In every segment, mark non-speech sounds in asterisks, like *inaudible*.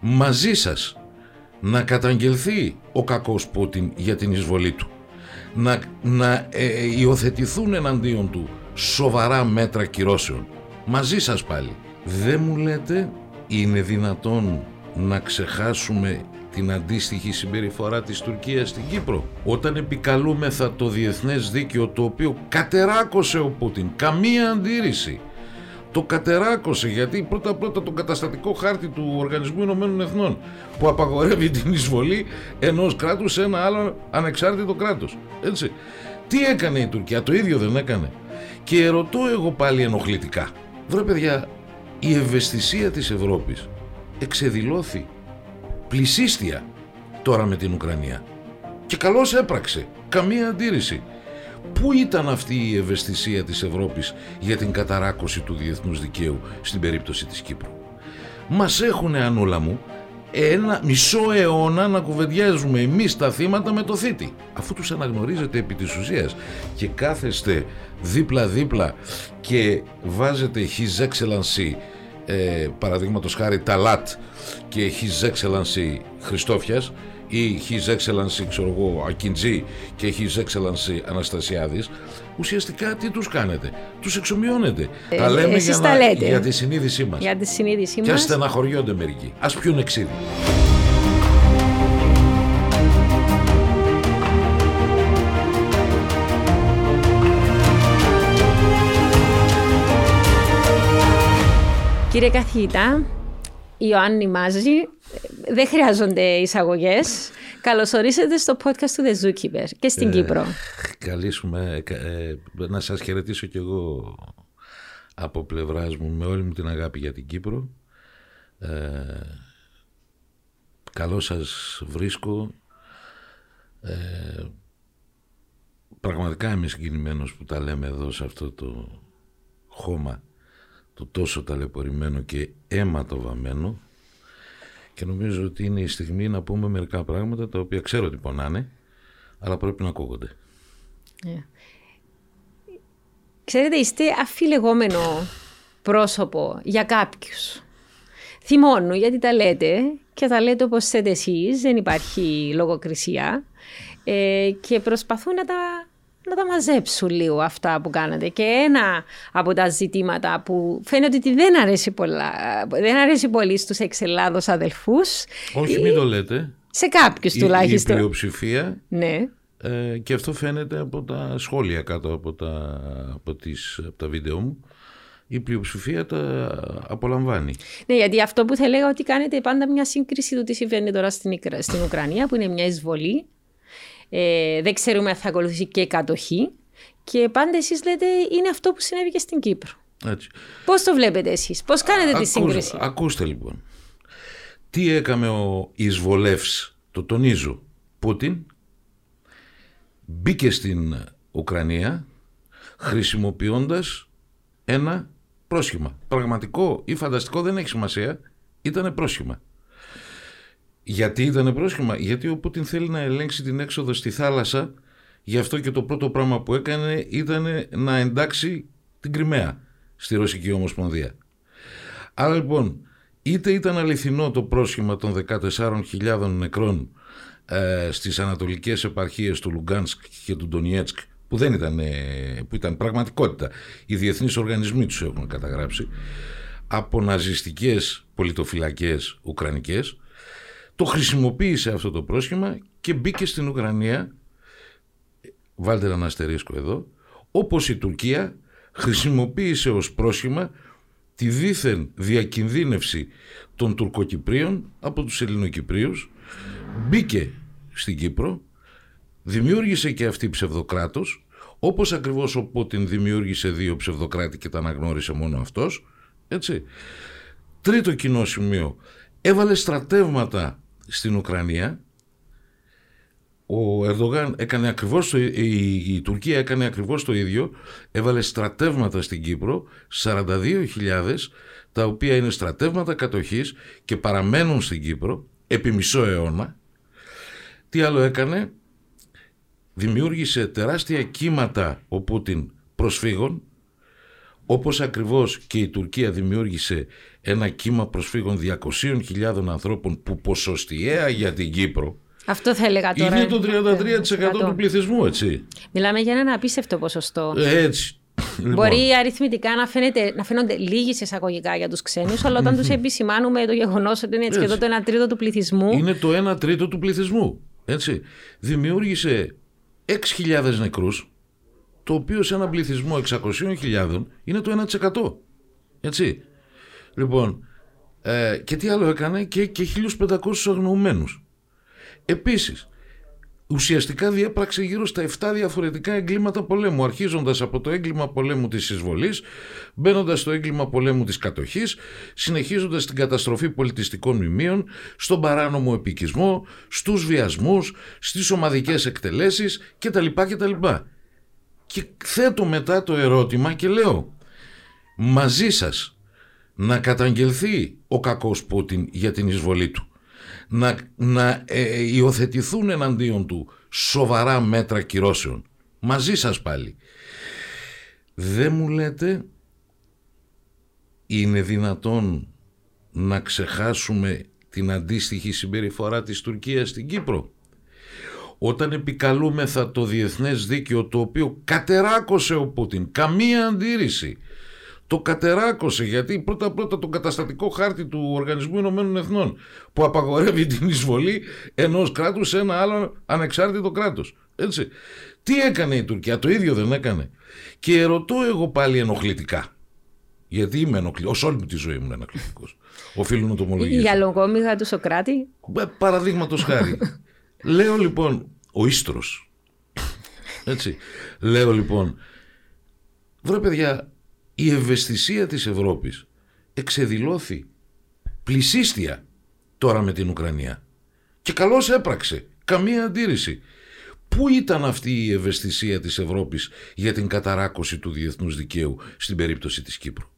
μαζί σας. Να καταγγελθεί ο κακός Πούτιν για την εισβολή του. Να, να ε, υιοθετηθούν εναντίον του σοβαρά μέτρα κυρώσεων. Μαζί σας πάλι. Δεν μου λέτε είναι δυνατόν να ξεχάσουμε την αντίστοιχη συμπεριφορά της Τουρκίας στην Κύπρο; Όταν επικαλούμεθα το διεθνές δίκαιο το οποίο κατεράκωσε ο Πούτιν καμία αντίρρηση το κατεράκωσε γιατί πρώτα πρώτα το καταστατικό χάρτη του Οργανισμού Ηνωμένων Εθνών που απαγορεύει την εισβολή ενός κράτους σε ένα άλλο ανεξάρτητο κράτος. Έτσι. Τι έκανε η Τουρκία; Το ίδιο δεν έκανε. Και ρωτώ εγώ πάλι ενοχλητικά. Βρε παιδιά η ευαισθησία της Ευρώπης εξεδηλώθη πλησίστια τώρα με την Ουκρανία. Και καλώς έπραξε. Καμία αντίρρηση Πού ήταν αυτή η ευαισθησία της Ευρώπης για την καταράκωση του διεθνούς δικαίου στην περίπτωση της Κύπρου; Μας έχουν ανούλα μου ένα μισό αιώνα να κουβεντιάζουμε εμείς τα θύματα με το θήτη αφού τους αναγνωρίζετε επί της ουσίας και κάθεστε δίπλα-δίπλα και βάζετε His Excellency ε, παραδείγματος χάρη Ταλάτ και His Excellency Χριστόφιας ή His Excellency ξέρω εγώ Ακιντζή και His Excellency Αναστασιάδης ουσιαστικά τι τους κάνετε; Τους εξομοιώνετε. Ε, τα λέμε για, τα να, λέτε. για τη συνείδησή μας. Για τη συνείδησή και ας μας. στεναχωριόνται μερικοί. Ας πιούν εξίδι. Κύριε καθηγητά, Ιωάννη Μάζη, δεν χρειάζονται εισαγωγές. Καλωσορίσατε στο podcast του The Zookeeper και στην Ε, Κύπρο. Καλήσουμε, ε, ε, να σας χαιρετήσω κι εγώ από πλευράς μου με όλη μου την αγάπη για την Κύπρο. Ε, καλό σας βρίσκω. Ε, πραγματικά είμαι συγκινημένος που τα λέμε εδώ σε αυτό το χώμα το τόσο ταλαιπωρημένο και αίματο βαμμένο και νομίζω ότι είναι η στιγμή να πούμε μερικά πράγματα τα οποία ξέρω ότι πονάνε αλλά πρέπει να ακούγονται. Ε. Ξέρετε, είστε αφιλεγόμενο πρόσωπο για κάποιους. Θυμώνω γιατί τα λέτε και τα λέτε όπως θέτε εσείς, δεν υπάρχει λογοκρισία ε, και προσπαθούν να τα, να τα μαζέψουν λίγο αυτά που κάνατε. Και ένα από τα ζητήματα που φαίνεται ότι δεν αρέσει, πολλά, δεν αρέσει πολύ στους εξελάδος αδελφούς, Όχι μην το λέτε. σε κάποιους Η, η τουλάχιστον. πλειοψηφία ναι. ε, και αυτό φαίνεται από τα σχόλια κάτω από τα, από τις, από τα βίντεο μου η πλειοψηφία τα απολαμβάνει. Ναι, γιατί αυτό που θα έλεγα ότι κάνετε πάντα μια σύγκριση του τι συμβαίνει τώρα στην, Ικρα- στην Ουκρανία, που είναι μια εισβολή. Ε, δεν ξέρουμε αν θα ακολουθήσει και κατοχή. Και πάντα εσείς λέτε είναι αυτό που συνέβη και στην Κύπρο. Έτσι. Πώς το βλέπετε εσείς, πώς κάνετε τη Ακούς- σύγκριση; Ακούστε λοιπόν. Τι έκαμε ο εισβολεύς, το τονίζω, Πούτιν, μπήκε στην Ουκρανία χρησιμοποιώντας ένα πρόσχημα. Πραγματικό ή φανταστικό δεν έχει σημασία, ήταν πρόσχημα. Γιατί ήταν πρόσχημα, γιατί ο Πούτιν θέλει να ελέγξει την έξοδο στη θάλασσα, γι' αυτό και το πρώτο πράγμα που έκανε ήταν να εντάξει την Κρυμαία στη Ρωσική Ομοσπονδία. Άρα λοιπόν, είτε ήταν αληθινό το πρόσχημα των 14.000 νεκρών ε, στις ανατολικές επαρχίες του Λουγκάνσκ και του Ντονιέτσκ, που δεν ήταν, ε, που ήταν πραγματικότητα. Οι διεθνείς οργανισμοί τους έχουν καταγράψει από ναζιστικές πολιτοφυλακές ουκρανικές το χρησιμοποίησε αυτό το πρόσχημα και μπήκε στην Ουκρανία. Βάλτε ένα αστερίσκο εδώ. Όπως η Τουρκία χρησιμοποίησε ως πρόσχημα τη δίθεν διακινδύνευση των Τουρκοκυπρίων από τους Ελληνοκυπρίους. Μπήκε στην Κύπρο δημιούργησε και αυτή ψευδοκράτος όπως ακριβώς ο Πούτιν δημιούργησε δύο ψευδοκράτη και τα αναγνώρισε μόνο αυτός έτσι. Τρίτο κοινό σημείο έβαλε στρατεύματα στην Ουκρανία ο Ερντογάν έκανε ακριβώς το, η, η Τουρκία έκανε ακριβώς το ίδιο έβαλε στρατεύματα στην Κύπρο 42.000 τα οποία είναι στρατεύματα κατοχής και παραμένουν στην Κύπρο επί μισό αιώνα. Τι άλλο έκανε; Δημιούργησε τεράστια κύματα ο Πούτιν προσφύγων όπως ακριβώς και η Τουρκία δημιούργησε ένα κύμα προσφύγων 200.000 ανθρώπων που ποσοστιαία για την Κύπρο αυτό θα έλεγα τώρα. Είναι το 33% του πληθυσμού, έτσι. Μιλάμε για ένα απίστευτο ποσοστό. Έτσι. *laughs* Λοιπόν. Μπορεί αριθμητικά να, φαίνεται, να φαίνονται λίγοι εισαγωγικά για τους ξένους, αλλά όταν τους επισημάνουμε το γεγονός ότι είναι σχεδόν το 1 τρίτο του πληθυσμού. Είναι το 1 τρίτο του πληθυσμού. Έτσι. Δημιούργησε 6.000 νεκρούς, το οποίο σε ένα πληθυσμό 600.000 είναι το 1%. Έτσι. Λοιπόν, ε, και τι άλλο έκανε και, και 1.500 αγνοωμένους. Επίσης, ουσιαστικά διέπραξε γύρω στα 7 διαφορετικά εγκλήματα πολέμου, αρχίζοντας από το έγκλημα πολέμου της εισβολής, μπαίνοντας στο έγκλημα πολέμου της κατοχής, συνεχίζοντας την καταστροφή πολιτιστικών μνημείων, στον παράνομο επικισμό, στους βιασμούς, στις ομαδικές εκτελέσεις κτλ. κτλ. Και θέτω μετά το ερώτημα και λέω, μαζί σας να καταγγελθεί ο κακός Πούτιν για την εισβολή του να, να ε, υιοθετηθούν εναντίον του σοβαρά μέτρα κυρώσεων. Μαζί σας πάλι. Δεν μου λέτε είναι δυνατόν να ξεχάσουμε την αντίστοιχη συμπεριφορά της Τουρκίας στην Κύπρο. Όταν επικαλούμεθα το διεθνές δίκαιο το οποίο κατεράκωσε ο Πούτιν, καμία αντίρρηση, το κατεράκωσε γιατί πρώτα πρώτα τον καταστατικό χάρτη του Οργανισμού Ηνωμένων Εθνών που απαγορεύει την εισβολή ενός κράτους σε ένα άλλο ανεξάρτητο κράτος. Έτσι. Τι έκανε η Τουρκία, το ίδιο δεν έκανε. Και ρωτώ εγώ πάλι ενοχλητικά. Γιατί είμαι ενοχλητικό. Ω όλη μου τη ζωή ήμουν ενοχλητικός. *laughs* Οφείλω να το ομολογήσω. Για λογόμηγα του Σοκράτη. Παραδείγματος χάρη. *laughs* Λέω λοιπόν, ο ίστρος. Έτσι. Λέω λοιπόν, βρε παιδιά, η ευαισθησία της Ευρώπης εξεδηλώθη πλησίστια τώρα με την Ουκρανία. Και καλώς έπραξε. Καμία αντίρρηση. Πού ήταν αυτή η ευαισθησία της Ευρώπης για την καταράκωση του διεθνούς δικαίου στην περίπτωση της Κύπρου;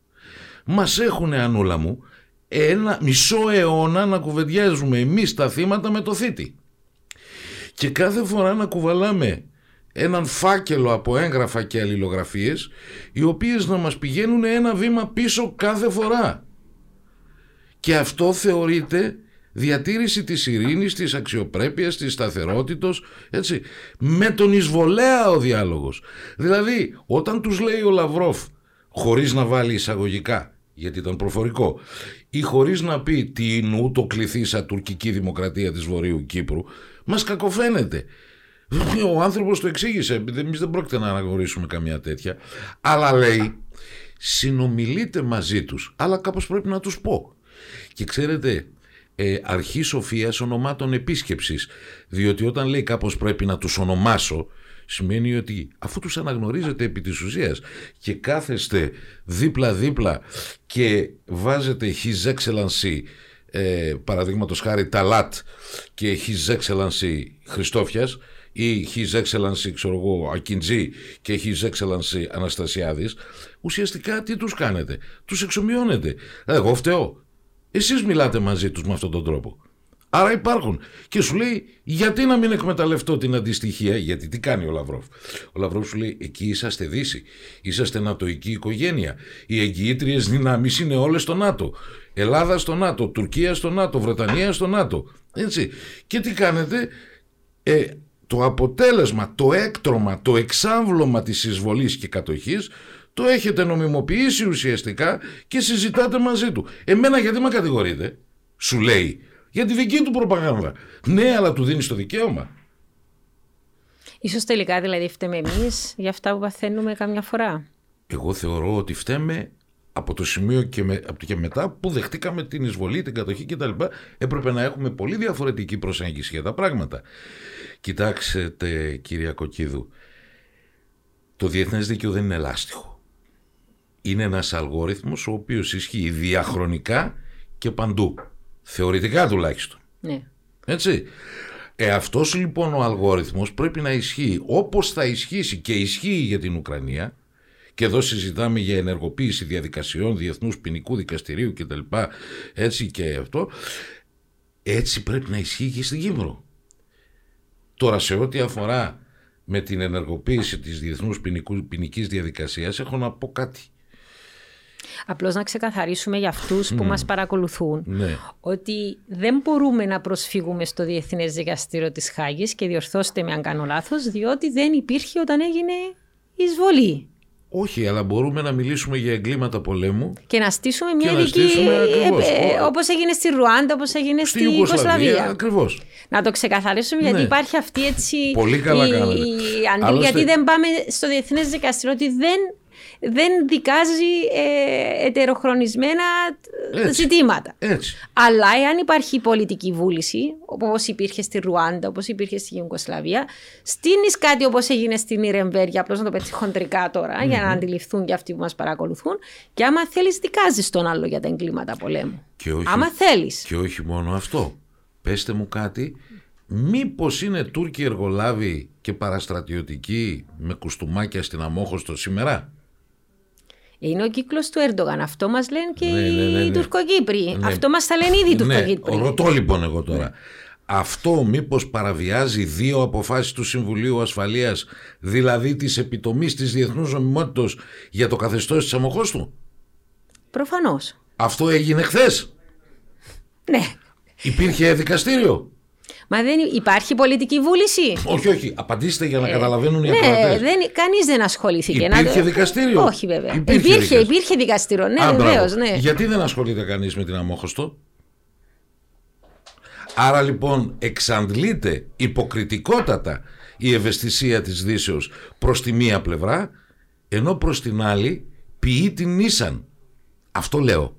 Μας έχουν ανούλα μου ένα μισό αιώνα να κουβεντιάζουμε εμείς τα θύματα με το θήτη. Και κάθε φορά να κουβαλάμε έναν φάκελο από έγγραφα και αλληλογραφίες οι οποίες να μας πηγαίνουν ένα βήμα πίσω κάθε φορά. Και αυτό θεωρείται διατήρηση της ειρήνης, της αξιοπρέπειας, της σταθερότητος, έτσι, με τον εισβολέα ο διάλογος. Δηλαδή, όταν τους λέει ο Λαυρόφ, χωρίς να βάλει εισαγωγικά, γιατί ήταν προφορικό, ή χωρίς να πει τι είναι ούτω κληθήσα τουρκική δημοκρατία της Βορείου Κύπρου, μας κακοφαίνεται. Ο άνθρωπος το εξήγησε. Εμείς δεν πρόκειται να αναγνωρίσουμε καμία τέτοια. Αλλά λέει, συνομιλείτε μαζί τους, αλλά κάπως πρέπει να τους πω. Και ξέρετε, ε, αρχή σοφίας ονομάτων επίσκεψης, διότι όταν λέει κάπως πρέπει να τους ονομάσω, σημαίνει ότι αφού τους αναγνωρίζετε επί της ουσίας και κάθεστε δίπλα-δίπλα και βάζετε his excellency ε, παραδείγματος χάρη Ταλάτ και his excellency Χριστόφιας ή His Excellency, ξέρω εγώ, Ακιντζή και His Excellency Αναστασιάδης, ουσιαστικά τι τους κάνετε, τους εξομοιώνετε. Εγώ φταίω. Εσείς μιλάτε μαζί τους με αυτόν τον τρόπο. Άρα υπάρχουν. Και σου λέει, γιατί να μην εκμεταλλευτώ την αντιστοιχία, γιατί τι κάνει ο Λαυρόφ; Ο Λαυρόφ σου λέει, εκεί είσαστε Δύση, είσαστε νατοική οικογένεια. Οι εγγυήτριες δυνάμεις είναι όλες στο ΝΑΤΟ. Ελλάδα στο ΝΑΤΟ, Τουρκία στο ΝΑΤΟ, Βρετανία στο ΝΑΤΟ. Έτσι. Και τι κάνετε, ε, το αποτέλεσμα, το έκτρωμα, το εξάμβλωμα της εισβολής και κατοχής το έχετε νομιμοποιήσει ουσιαστικά και συζητάτε μαζί του. Εμένα γιατί με κατηγορείτε, σου λέει, για τη δική του προπαγάνδα. Ναι, αλλά του δίνεις το δικαίωμα. Ίσως τελικά δηλαδή φταίμε εμείς για αυτά που παθαίνουμε καμιά φορά. Εγώ θεωρώ ότι φταίμε από το σημείο και, με, από και μετά που δεχτήκαμε την εισβολή, την κατοχή κτλ. Έπρεπε να έχουμε πολύ διαφορετική προσέγγιση για τα πράγματα. Κοιτάξτε κυρία Κοκκίδου, το διεθνές δίκαιο δεν είναι ελάστιχο. Είναι ένας αλγόριθμος ο οποίος ισχύει διαχρονικά και παντού. Θεωρητικά τουλάχιστον. Ναι. Έτσι. Ε, αυτός λοιπόν ο αλγόριθμος πρέπει να ισχύει όπως θα ισχύσει και ισχύει για την Ουκρανία και εδώ συζητάμε για ενεργοποίηση διαδικασιών διεθνούς ποινικού δικαστηρίου κτλ. Έτσι και αυτό. Έτσι πρέπει να ισχύει και στην Κύπρο. Τώρα σε ό,τι αφορά με την ενεργοποίηση της διεθνούς ποινικής διαδικασίας έχω να πω κάτι. Απλώς να ξεκαθαρίσουμε για αυτούς που μας παρακολουθούν Ναι. ότι δεν μπορούμε να προσφύγουμε στο Διεθνές Δικαστήριο της Χάγης και διορθώστε με αν κάνω λάθος, διότι δεν υπήρχε όταν έγινε η εισβολή. Όχι, αλλά μπορούμε να μιλήσουμε για εγκλήματα πολέμου Και να στήσουμε μια Και να ειδική. στήσουμε ακριβώς. ε, ε, όπως έγινε στη Ρουάντα, όπως έγινε στη στη Ιουγκοσλαβία. Ιουγκοσλαβία. Ακριβώς. Να το ξεκαθαρίσουμε γιατί Ναι. υπάρχει αυτή έτσι. Πολύ καλά η, κάνατε. η αντίλη- Άλλωστε- Γιατί δεν πάμε στο Διεθνές Δικαστήριο ότι δεν, δεν δικάζει ε, ετεροχρονισμένα Έτσι. ζητήματα. Έτσι. Αλλά εάν υπάρχει πολιτική βούληση, όπως υπήρχε στη Ρουάντα, όπως υπήρχε στη Ιουγκοσλαβία, στείνεις κάτι όπως έγινε στην Ιρεμβέργια, απλώς να το πέτυχε χοντρικά τώρα, για να αντιληφθούν και αυτοί που μας παρακολουθούν. Και άμα θέλεις, δικάζεις τον άλλο για τα εγκλήματα πολέμου. Και όχι, Άμα θέλεις. και όχι μόνο αυτό. Πέστε μου κάτι, μήπως είναι Τούρκοι εργολάβοι και παραστρατιωτικοί με κουστούμάκια στην Αμόχωστο σήμερα; Είναι ο κύκλος του Έρντογαν. Αυτό μας λένε και Ναι, ναι, ναι, οι ναι. Τουρκοκύπροι. Ναι. Αυτό μας τα λένε ήδη οι Ναι, Τουρκοκύπροι. ρωτώ λοιπόν εγώ τώρα. Αυτό μήπως παραβιάζει δύο αποφάσεις του Συμβουλίου Ασφαλείας, δηλαδή της επιτομής της διεθνούς νομιμότητας για το καθεστώς της Αμοχώστου; Προφανώς. Αυτό έγινε χθες. Ναι. Υπήρχε δικαστήριο. Μα δεν υπάρχει πολιτική βούληση; Όχι, όχι. Απαντήστε για να καταλαβαίνουν οι Ναι, ακροατές. δεν, κανείς δεν ασχολήθηκε. Υπήρχε Να- δικαστήριο; Όχι βέβαια. Υπήρχε Υπήρχε, δικαστήριο. υπήρχε δικαστήριο. Ναι, Α, μπράβο. βεβαίως. Ναι. Γιατί δεν ασχολείται κανείς με την αμόχωστο; Άρα λοιπόν εξαντλείται υποκριτικότατα η ευαισθησία της Δύσεως προς τη μία πλευρά ενώ προς την άλλη ποιεί την ίσαν. Αυτό λέω.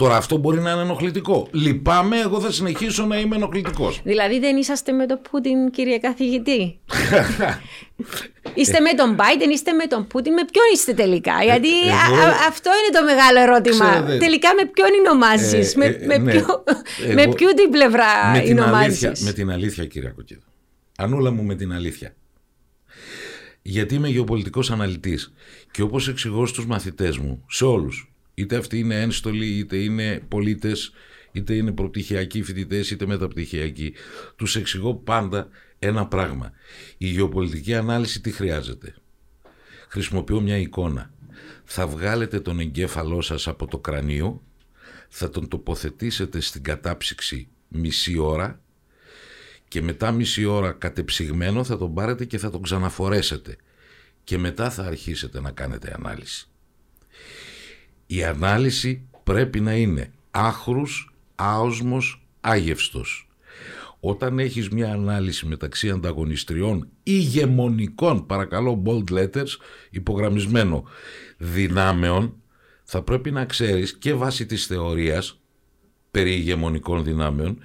Τώρα αυτό μπορεί να είναι ενοχλητικό. Λυπάμαι, εγώ θα συνεχίσω να είμαι ενοχλητικός. Δηλαδή δεν είσαστε με τον Πούτιν, κύριε καθηγητή; *laughs* είστε με τον Biden, είστε με τον Πούτιν. Με ποιον είστε τελικά; Γιατί Ε, εγώ- α- α- αυτό είναι το μεγάλο ερώτημα. Ξέρετε- τελικά με ποιον είναι ο Μάζης. Ε, με, ε, με, ναι. ποιο, Εγώ- με ποιου την πλευρά με, την είναι ο αλήθεια, Μάζης. με την αλήθεια κύριε Κοκκίδου. Ανούλα μου με την αλήθεια. Γιατί είμαι γεωπολιτικός αναλυτής και όπως εξηγώ στους μαθητές μου, σε όλους, είτε αυτοί είναι ένστολοι, είτε είναι πολίτες, είτε είναι προπτυχιακοί φοιτητές, είτε μεταπτυχιακοί, τους εξηγώ πάντα ένα πράγμα. Η γεωπολιτική ανάλυση τι χρειάζεται; Χρησιμοποιώ μια εικόνα. Θα βγάλετε τον εγκέφαλό σας από το κρανίο, θα τον τοποθετήσετε στην κατάψυξη μισή ώρα και μετά μισή ώρα κατεψυγμένο θα τον πάρετε και θα τον ξαναφορέσετε και μετά θα αρχίσετε να κάνετε ανάλυση. Η ανάλυση πρέπει να είναι άχρους, άοσμος, άγευστος. Όταν έχεις μια ανάλυση μεταξύ ανταγωνιστριών ηγεμονικών, παρακαλώ bold letters, υπογραμμισμένο δυνάμεων, θα πρέπει να ξέρεις και βάσει της θεωρίας περί ηγεμονικών δυνάμεων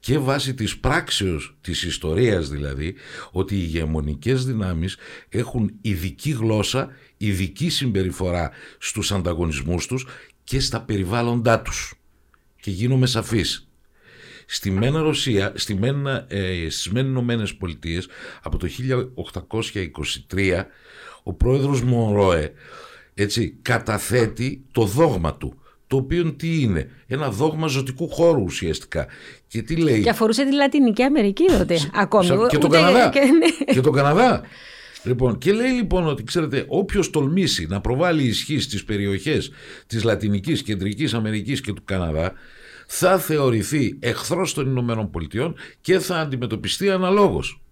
και βάσει της πράξεως της ιστορίας δηλαδή ότι οι ηγεμονικές δυνάμεις έχουν ειδική γλώσσα, ειδική συμπεριφορά στους ανταγωνισμούς τους και στα περιβάλλοντά τους. Και γίνομαι σαφής. Στη μένα Ρωσία, στη μένα, ε, στις μεν Ηνωμένες Πολιτείες από το 1823 ο πρόεδρος Μορόε έτσι, καταθέτει το δόγμα του το οποίο τι είναι, ένα δόγμα ζωτικού χώρου ουσιαστικά. Και τι λέει; Και αφορούσε τη Λατινική Αμερική τότε. Ακόμη. Σαν- και τον Ούτε- Καναδά. και- *laughs* ναι. και τον Καναδά. Λοιπόν, και λέει λοιπόν ότι ξέρετε, όποιος τολμήσει να προβάλλει ισχύ στις περιοχές της Λατινικής, Κεντρικής Αμερικής και του Καναδά, θα θεωρηθεί εχθρός των Ηνωμένων Πολιτειών και θα αντιμετωπιστεί αναλόγως.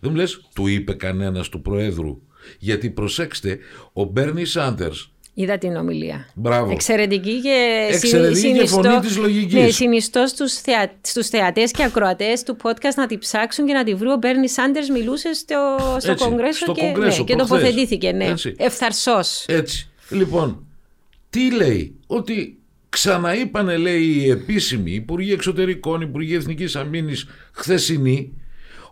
Δεν μου λες, του είπε κανένας του Προέδρου. Γιατί προσέξτε, ο Μπέρνι Σάντερς, Είδα την ομιλία. Μπράβο. Εξαιρετική και, Εξαιρετική και φωνή της λογικής. Ναι, συνιστώ στους, θεα... στους θεατές και ακροατές του podcast να τη ψάξουν και να τη βρουν. Ο Μπέρνι Σάντερς μιλούσε στο, στο Έτσι, κογκρέσο στο και, Κογκρέσο ναι, και προχθές. τοποθετήθηκε. Ναι. Έτσι. Ευθαρσός. Έτσι. Λοιπόν, τι λέει, ότι ξαναείπανε λέει οι επίσημοι Υπουργοί Εξωτερικών, Υπουργοί Εθνικής Αμήνης χθεσινή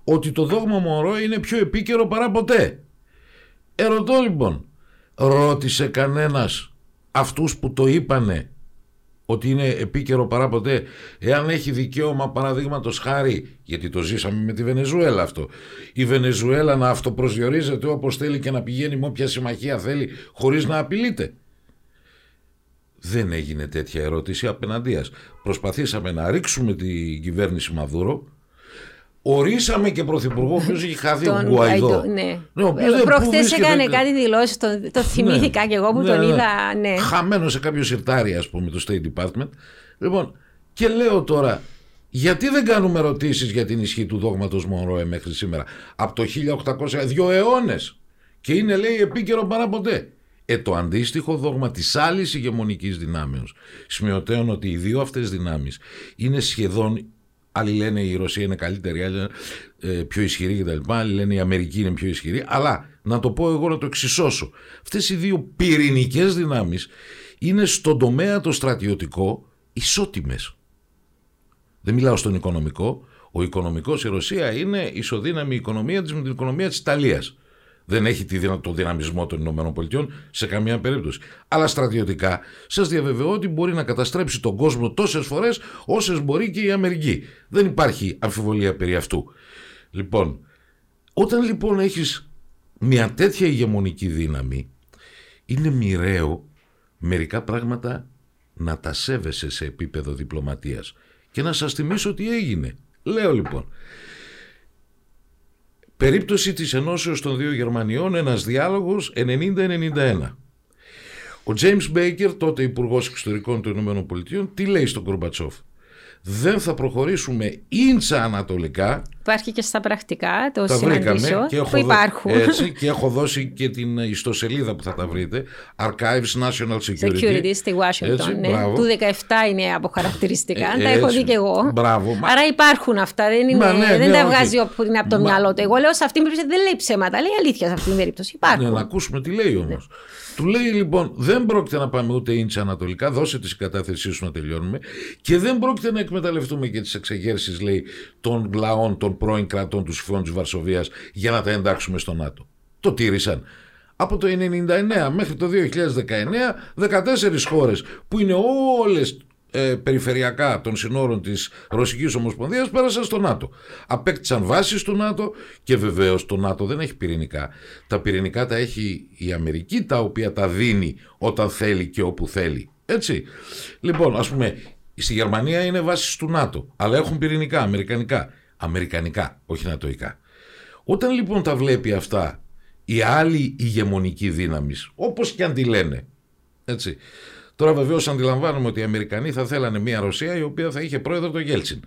ότι το δόγμα Μωρό είναι πιο επίκαιρο παρά ποτέ. Ερωτώ λοιπόν, ρώτησε κανένας αυτούς που το είπανε ότι είναι επίκαιρο παρά ποτέ, εάν έχει δικαίωμα παραδείγματος χάρη, γιατί το ζήσαμε με τη Βενεζουέλα αυτό, η Βενεζουέλα να αυτοπροσδιορίζεται όπως θέλει και να πηγαίνει με όποια συμμαχία θέλει χωρίς να απειλείται. Δεν έγινε τέτοια ερώτηση απέναντίας. Προσπαθήσαμε να ρίξουμε την κυβέρνηση Μαδούρο, Ορίσαμε και πρωθυπουργό ο οποίο είχε χάθει Τον ο Γκουαϊδό. Γκουαϊδό, ναι. Ναι, ο οποίος δεν- πού Προχθές βρίσκεται- έκανε κάτι δηλώσεις, το, το θυμήθηκα και εγώ που Ναι, τον ναι. είδα. Ναι. Χαμένος σε κάποιο σιρτάρι, ας πούμε, το State Department. Λοιπόν, και λέω τώρα, γιατί δεν κάνουμε ερωτήσεις για την ισχύ του δόγματος Μονρόε μέχρι σήμερα; Από το 1800, δύο αιώνες. Και είναι, λέει, επίκαιρο παρά ποτέ. Ε, το αντίστοιχο δόγμα της άλλης ηγεμονικής δυνάμεως. Σημειωτέων ότι οι δύο αυτές δυνάμεις είναι σχεδόν. Άλλοι λένε η Ρωσία είναι καλύτερη, άλλοι λένε ε, πιο ισχυρή κτλ. Άλλοι λένε η Αμερική είναι πιο ισχυρή. Αλλά να το πω εγώ να το εξισώσω. Αυτές οι δύο πυρηνικές δυνάμεις είναι στον τομέα το στρατιωτικό ισότιμες. Δεν μιλάω στον οικονομικό. Ο οικονομικός η Ρωσία είναι ισοδύναμη οικονομία της με την οικονομία της Ιταλίας. Δεν έχει τη δυνα- το δυναμισμό των Ηνωμένων Πολιτειών σε καμία περίπτωση. Αλλά στρατιωτικά σας διαβεβαιώ ότι μπορεί να καταστρέψει τον κόσμο τόσες φορές όσες μπορεί και η Αμερική. Δεν υπάρχει αμφιβολία περί αυτού. Λοιπόν, όταν λοιπόν έχεις μια τέτοια ηγεμονική δύναμη είναι μοιραίο μερικά πράγματα να τα σέβεσαι σε επίπεδο διπλωματίας και να σας θυμίσω τι έγινε. Λέω λοιπόν, περίπτωση της ενώσεως των δύο Γερμανιών, ένας διάλογος 90-91. Ο James Baker, τότε Υπουργός Εξωτερικών των Ηνωμένων Πολιτειών, τι λέει στον Κορμπατσόφ. Δεν θα προχωρήσουμε ίντσα ανατολικά Υπάρχει και στα πρακτικά το τα βρήκαμε συναντήσεων και που έχω, δω- υπάρχουν. έτσι, και έχω δώσει και την ιστοσελίδα που θα τα βρείτε Archives National Security, Security στη Washington. Έτσι, ναι. μπράβο. Του 17 είναι από χαρακτηριστικά. Ε, τα έχω έτσι. δει και εγώ. Μπράβο. Μα- Άρα υπάρχουν αυτά. Δεν, είναι, Μα ναι, δεν ναι, τα όχι. βγάζει ο Πούτιν από το Μα- μυαλό του. Εγώ λέω σε αυτήν την περίπτωση δεν λέει ψέματα. Λέει αλήθεια σε αυτήν την περίπτωση. Υπάρχουν. Ναι, να ακούσουμε τι λέει όμως. Του λέει λοιπόν, δεν πρόκειται να πάμε ούτε ίντσα ανατολικά, δώσε τη συγκατάθεσή σου να τελειώνουμε και δεν πρόκειται να εκμεταλλευτούμε και τις εξεγέρσεις, λέει, των λαών των πρώην κρατών του συμφώνου της Βαρσοβίας για να τα εντάξουμε στο ΝΑΤΟ. Το τήρησαν. Από το 1999 μέχρι το 2019, 14 χώρες που είναι όλες ε, περιφερειακά των συνόρων της Ρωσικής Ομοσπονδίας πέρασαν στο ΝΑΤΟ. Απέκτησαν βάσεις του ΝΑΤΟ και βεβαίως το ΝΑΤΟ δεν έχει πυρηνικά. Τα πυρηνικά τα έχει η Αμερική τα οποία τα δίνει όταν θέλει και όπου θέλει. Έτσι. Λοιπόν, ας πούμε, στη Γερμανία είναι βάσεις του ΝΑΤΟ, αλλά έχουν πυρηνικά, αμερικανικά. Αμερικανικά, όχι νατοϊκά. Όταν λοιπόν τα βλέπει αυτά η άλλη ηγεμονική δύναμη, όπως και αν τη λένε, έτσι. Τώρα βεβαίως αντιλαμβάνομαι ότι οι Αμερικανοί θα θέλανε μια Ρωσία η οποία θα είχε πρόεδρο τον Γέλτσιν.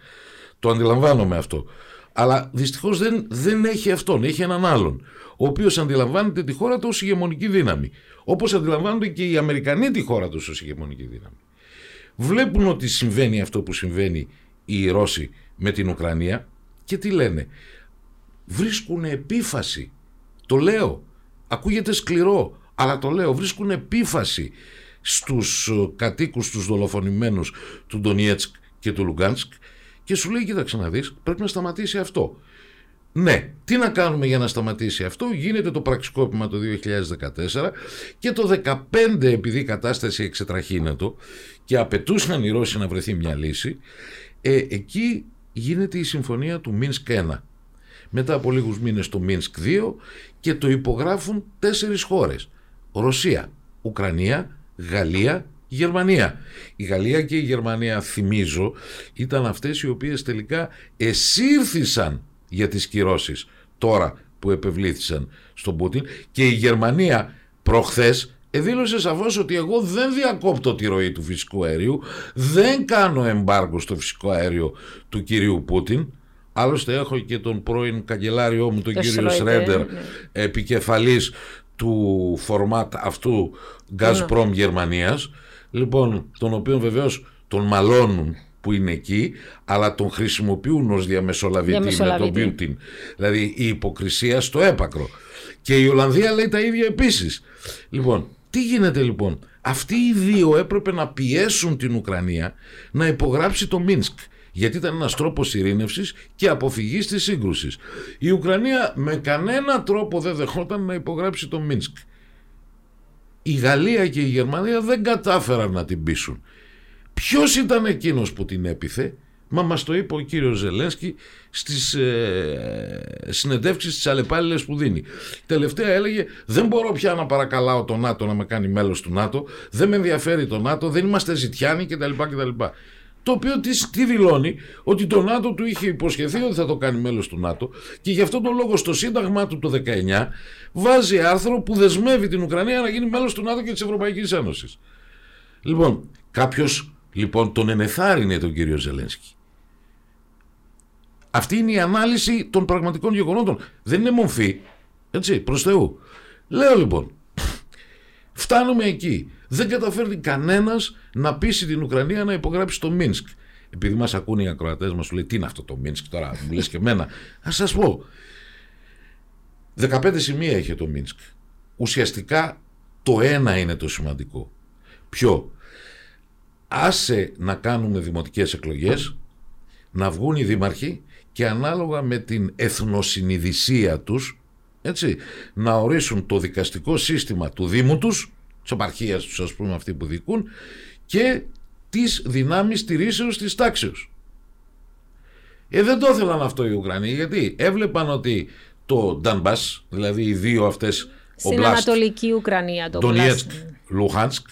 Το αντιλαμβάνομαι αυτό. Αλλά δυστυχώς δεν, δεν έχει αυτόν, έχει έναν άλλον, ο οποίος αντιλαμβάνεται τη χώρα του ως ηγεμονική δύναμη. Όπως αντιλαμβάνονται και οι Αμερικανοί τη χώρα τους ως ηγεμονική δύναμη. Βλέπουν ότι συμβαίνει αυτό που συμβαίνει οι Ρώσοι με την Ουκρανία και τι λένε. Βρίσκουν επίφαση. Το λέω. Ακούγεται σκληρό, αλλά το λέω. Βρίσκουν επίφαση στους ε, κατοίκους τους δολοφονημένους του Ντονιέτσκ και του Λουγκάνσκ και σου λέει κοίταξε να δεις πρέπει να σταματήσει αυτό. Ναι, τι να κάνουμε για να σταματήσει αυτό. Γίνεται το πραξικόπημα το 2014 και το 2015 επειδή η κατάσταση εξετραχύνεται και απαιτούσαν οι Ρώσοι να βρεθεί μια λύση, ε, εκεί γίνεται η συμφωνία του Μίνσκ 1. Μετά από λίγους μήνες το Μίνσκ 2 και το υπογράφουν τέσσερις χώρες. Ρωσία, Ουκρανία, Γαλλία, Γερμανία. Η Γαλλία και η Γερμανία, θυμίζω, ήταν αυτές οι οποίες τελικά εσύρθησαν για τις κυρώσεις τώρα που επευλήθησαν στον Πούτιν και η Γερμανία προχθές δήλωσε σαφώς ότι εγώ δεν διακόπτω τη ροή του φυσικού αερίου, δεν κάνω εμπάργο στο φυσικό αέριο του κυρίου Πούτιν, Άλλωστε έχω και τον πρώην καγκελάριό μου, τον Το κύριο Schroeder, Σρέντερ, ναι. επικεφαλής του φορμάτ αυτού Gazprom Γερμανίας, λοιπόν, τον οποίο βεβαίως τον μαλώνουν που είναι εκεί, αλλά τον χρησιμοποιούν ως διαμεσολαβητή, με τον Διαμεσολαβητή. Πούτιν. Δηλαδή η υποκρισία στο έπακρο. Και η Ολλανδία λέει τα ίδια επίσης. Λοιπόν, τι γίνεται λοιπόν; Αυτοί οι δύο έπρεπε να πιέσουν την Ουκρανία να υπογράψει το Μίνσκ. Γιατί ήταν ένας τρόπος ειρήνευσης και αποφυγής της σύγκρουσης. Η Ουκρανία με κανένα τρόπο δεν δεχόταν να υπογράψει το Μίνσκ. Η Γαλλία και η Γερμανία δεν κατάφεραν να την πείσουν. Ποιος ήταν εκείνος που την έπιθε, μα μας το είπε ο κύριος Ζελένσκι στις ε, συνεντεύξεις τις αλλεπάλληλες που δίνει. Τελευταία έλεγε δεν μπορώ πια να παρακαλάω το ΝΑΤΟ να με κάνει μέλος του ΝΑΤΟ, δεν με ενδιαφέρει το ΝΑΤΟ, δεν είμαστε ζητιάνοι κτλ. κτλ. Το οποίο τι, τι δηλώνει ότι το ΝΑΤΟ του είχε υποσχεθεί ότι θα το κάνει μέλος του ΝΑΤΟ και γι' αυτό τον λόγο στο σύνταγμά του το 19 βάζει άρθρο που δεσμεύει την Ουκρανία να γίνει μέλος του ΝΑΤΟ και της Ευρωπαϊκής Ένωσης. Λοιπόν, κάποιος λοιπόν τον ενεθάρρυνε τον κύριο Ζελένσκι. Αυτή είναι η ανάλυση των πραγματικών γεγονότων. Δεν είναι μορφή. Έτσι, προς Θεού. Λέω λοιπόν, *sniffs* φτάνουμε εκεί. Δεν καταφέρνει κανένας να πείσει την Ουκρανία να υπογράψει το Μίνσκ. Επειδή μας ακούνε οι ακροατές μας, σου λέει τι είναι αυτό το Μίνσκ τώρα, μου λες και εμένα. Ας σας πω. 15 σημεία είχε το Μίνσκ. Ουσιαστικά το ένα είναι το σημαντικό. Ποιο; Άσε να κάνουμε δημοτικές εκλογές, να βγουν οι δήμαρχοι και ανάλογα με την εθνοσυνειδησία τους έτσι, να ορίσουν το δικαστικό σύστημα του Δήμου τους, της επαρχίας τους ας πούμε αυτοί που δικούν και τις δυνάμεις στηρίσεως της τάξεως. Ε, δεν το ήθελαν αυτό οι Ουκρανοί γιατί έβλεπαν ότι το Ντανμπάς, δηλαδή οι δύο αυτές Στην Ανατολική Ουκρανία το Ντονιέτσκ, Λουχάνσκ,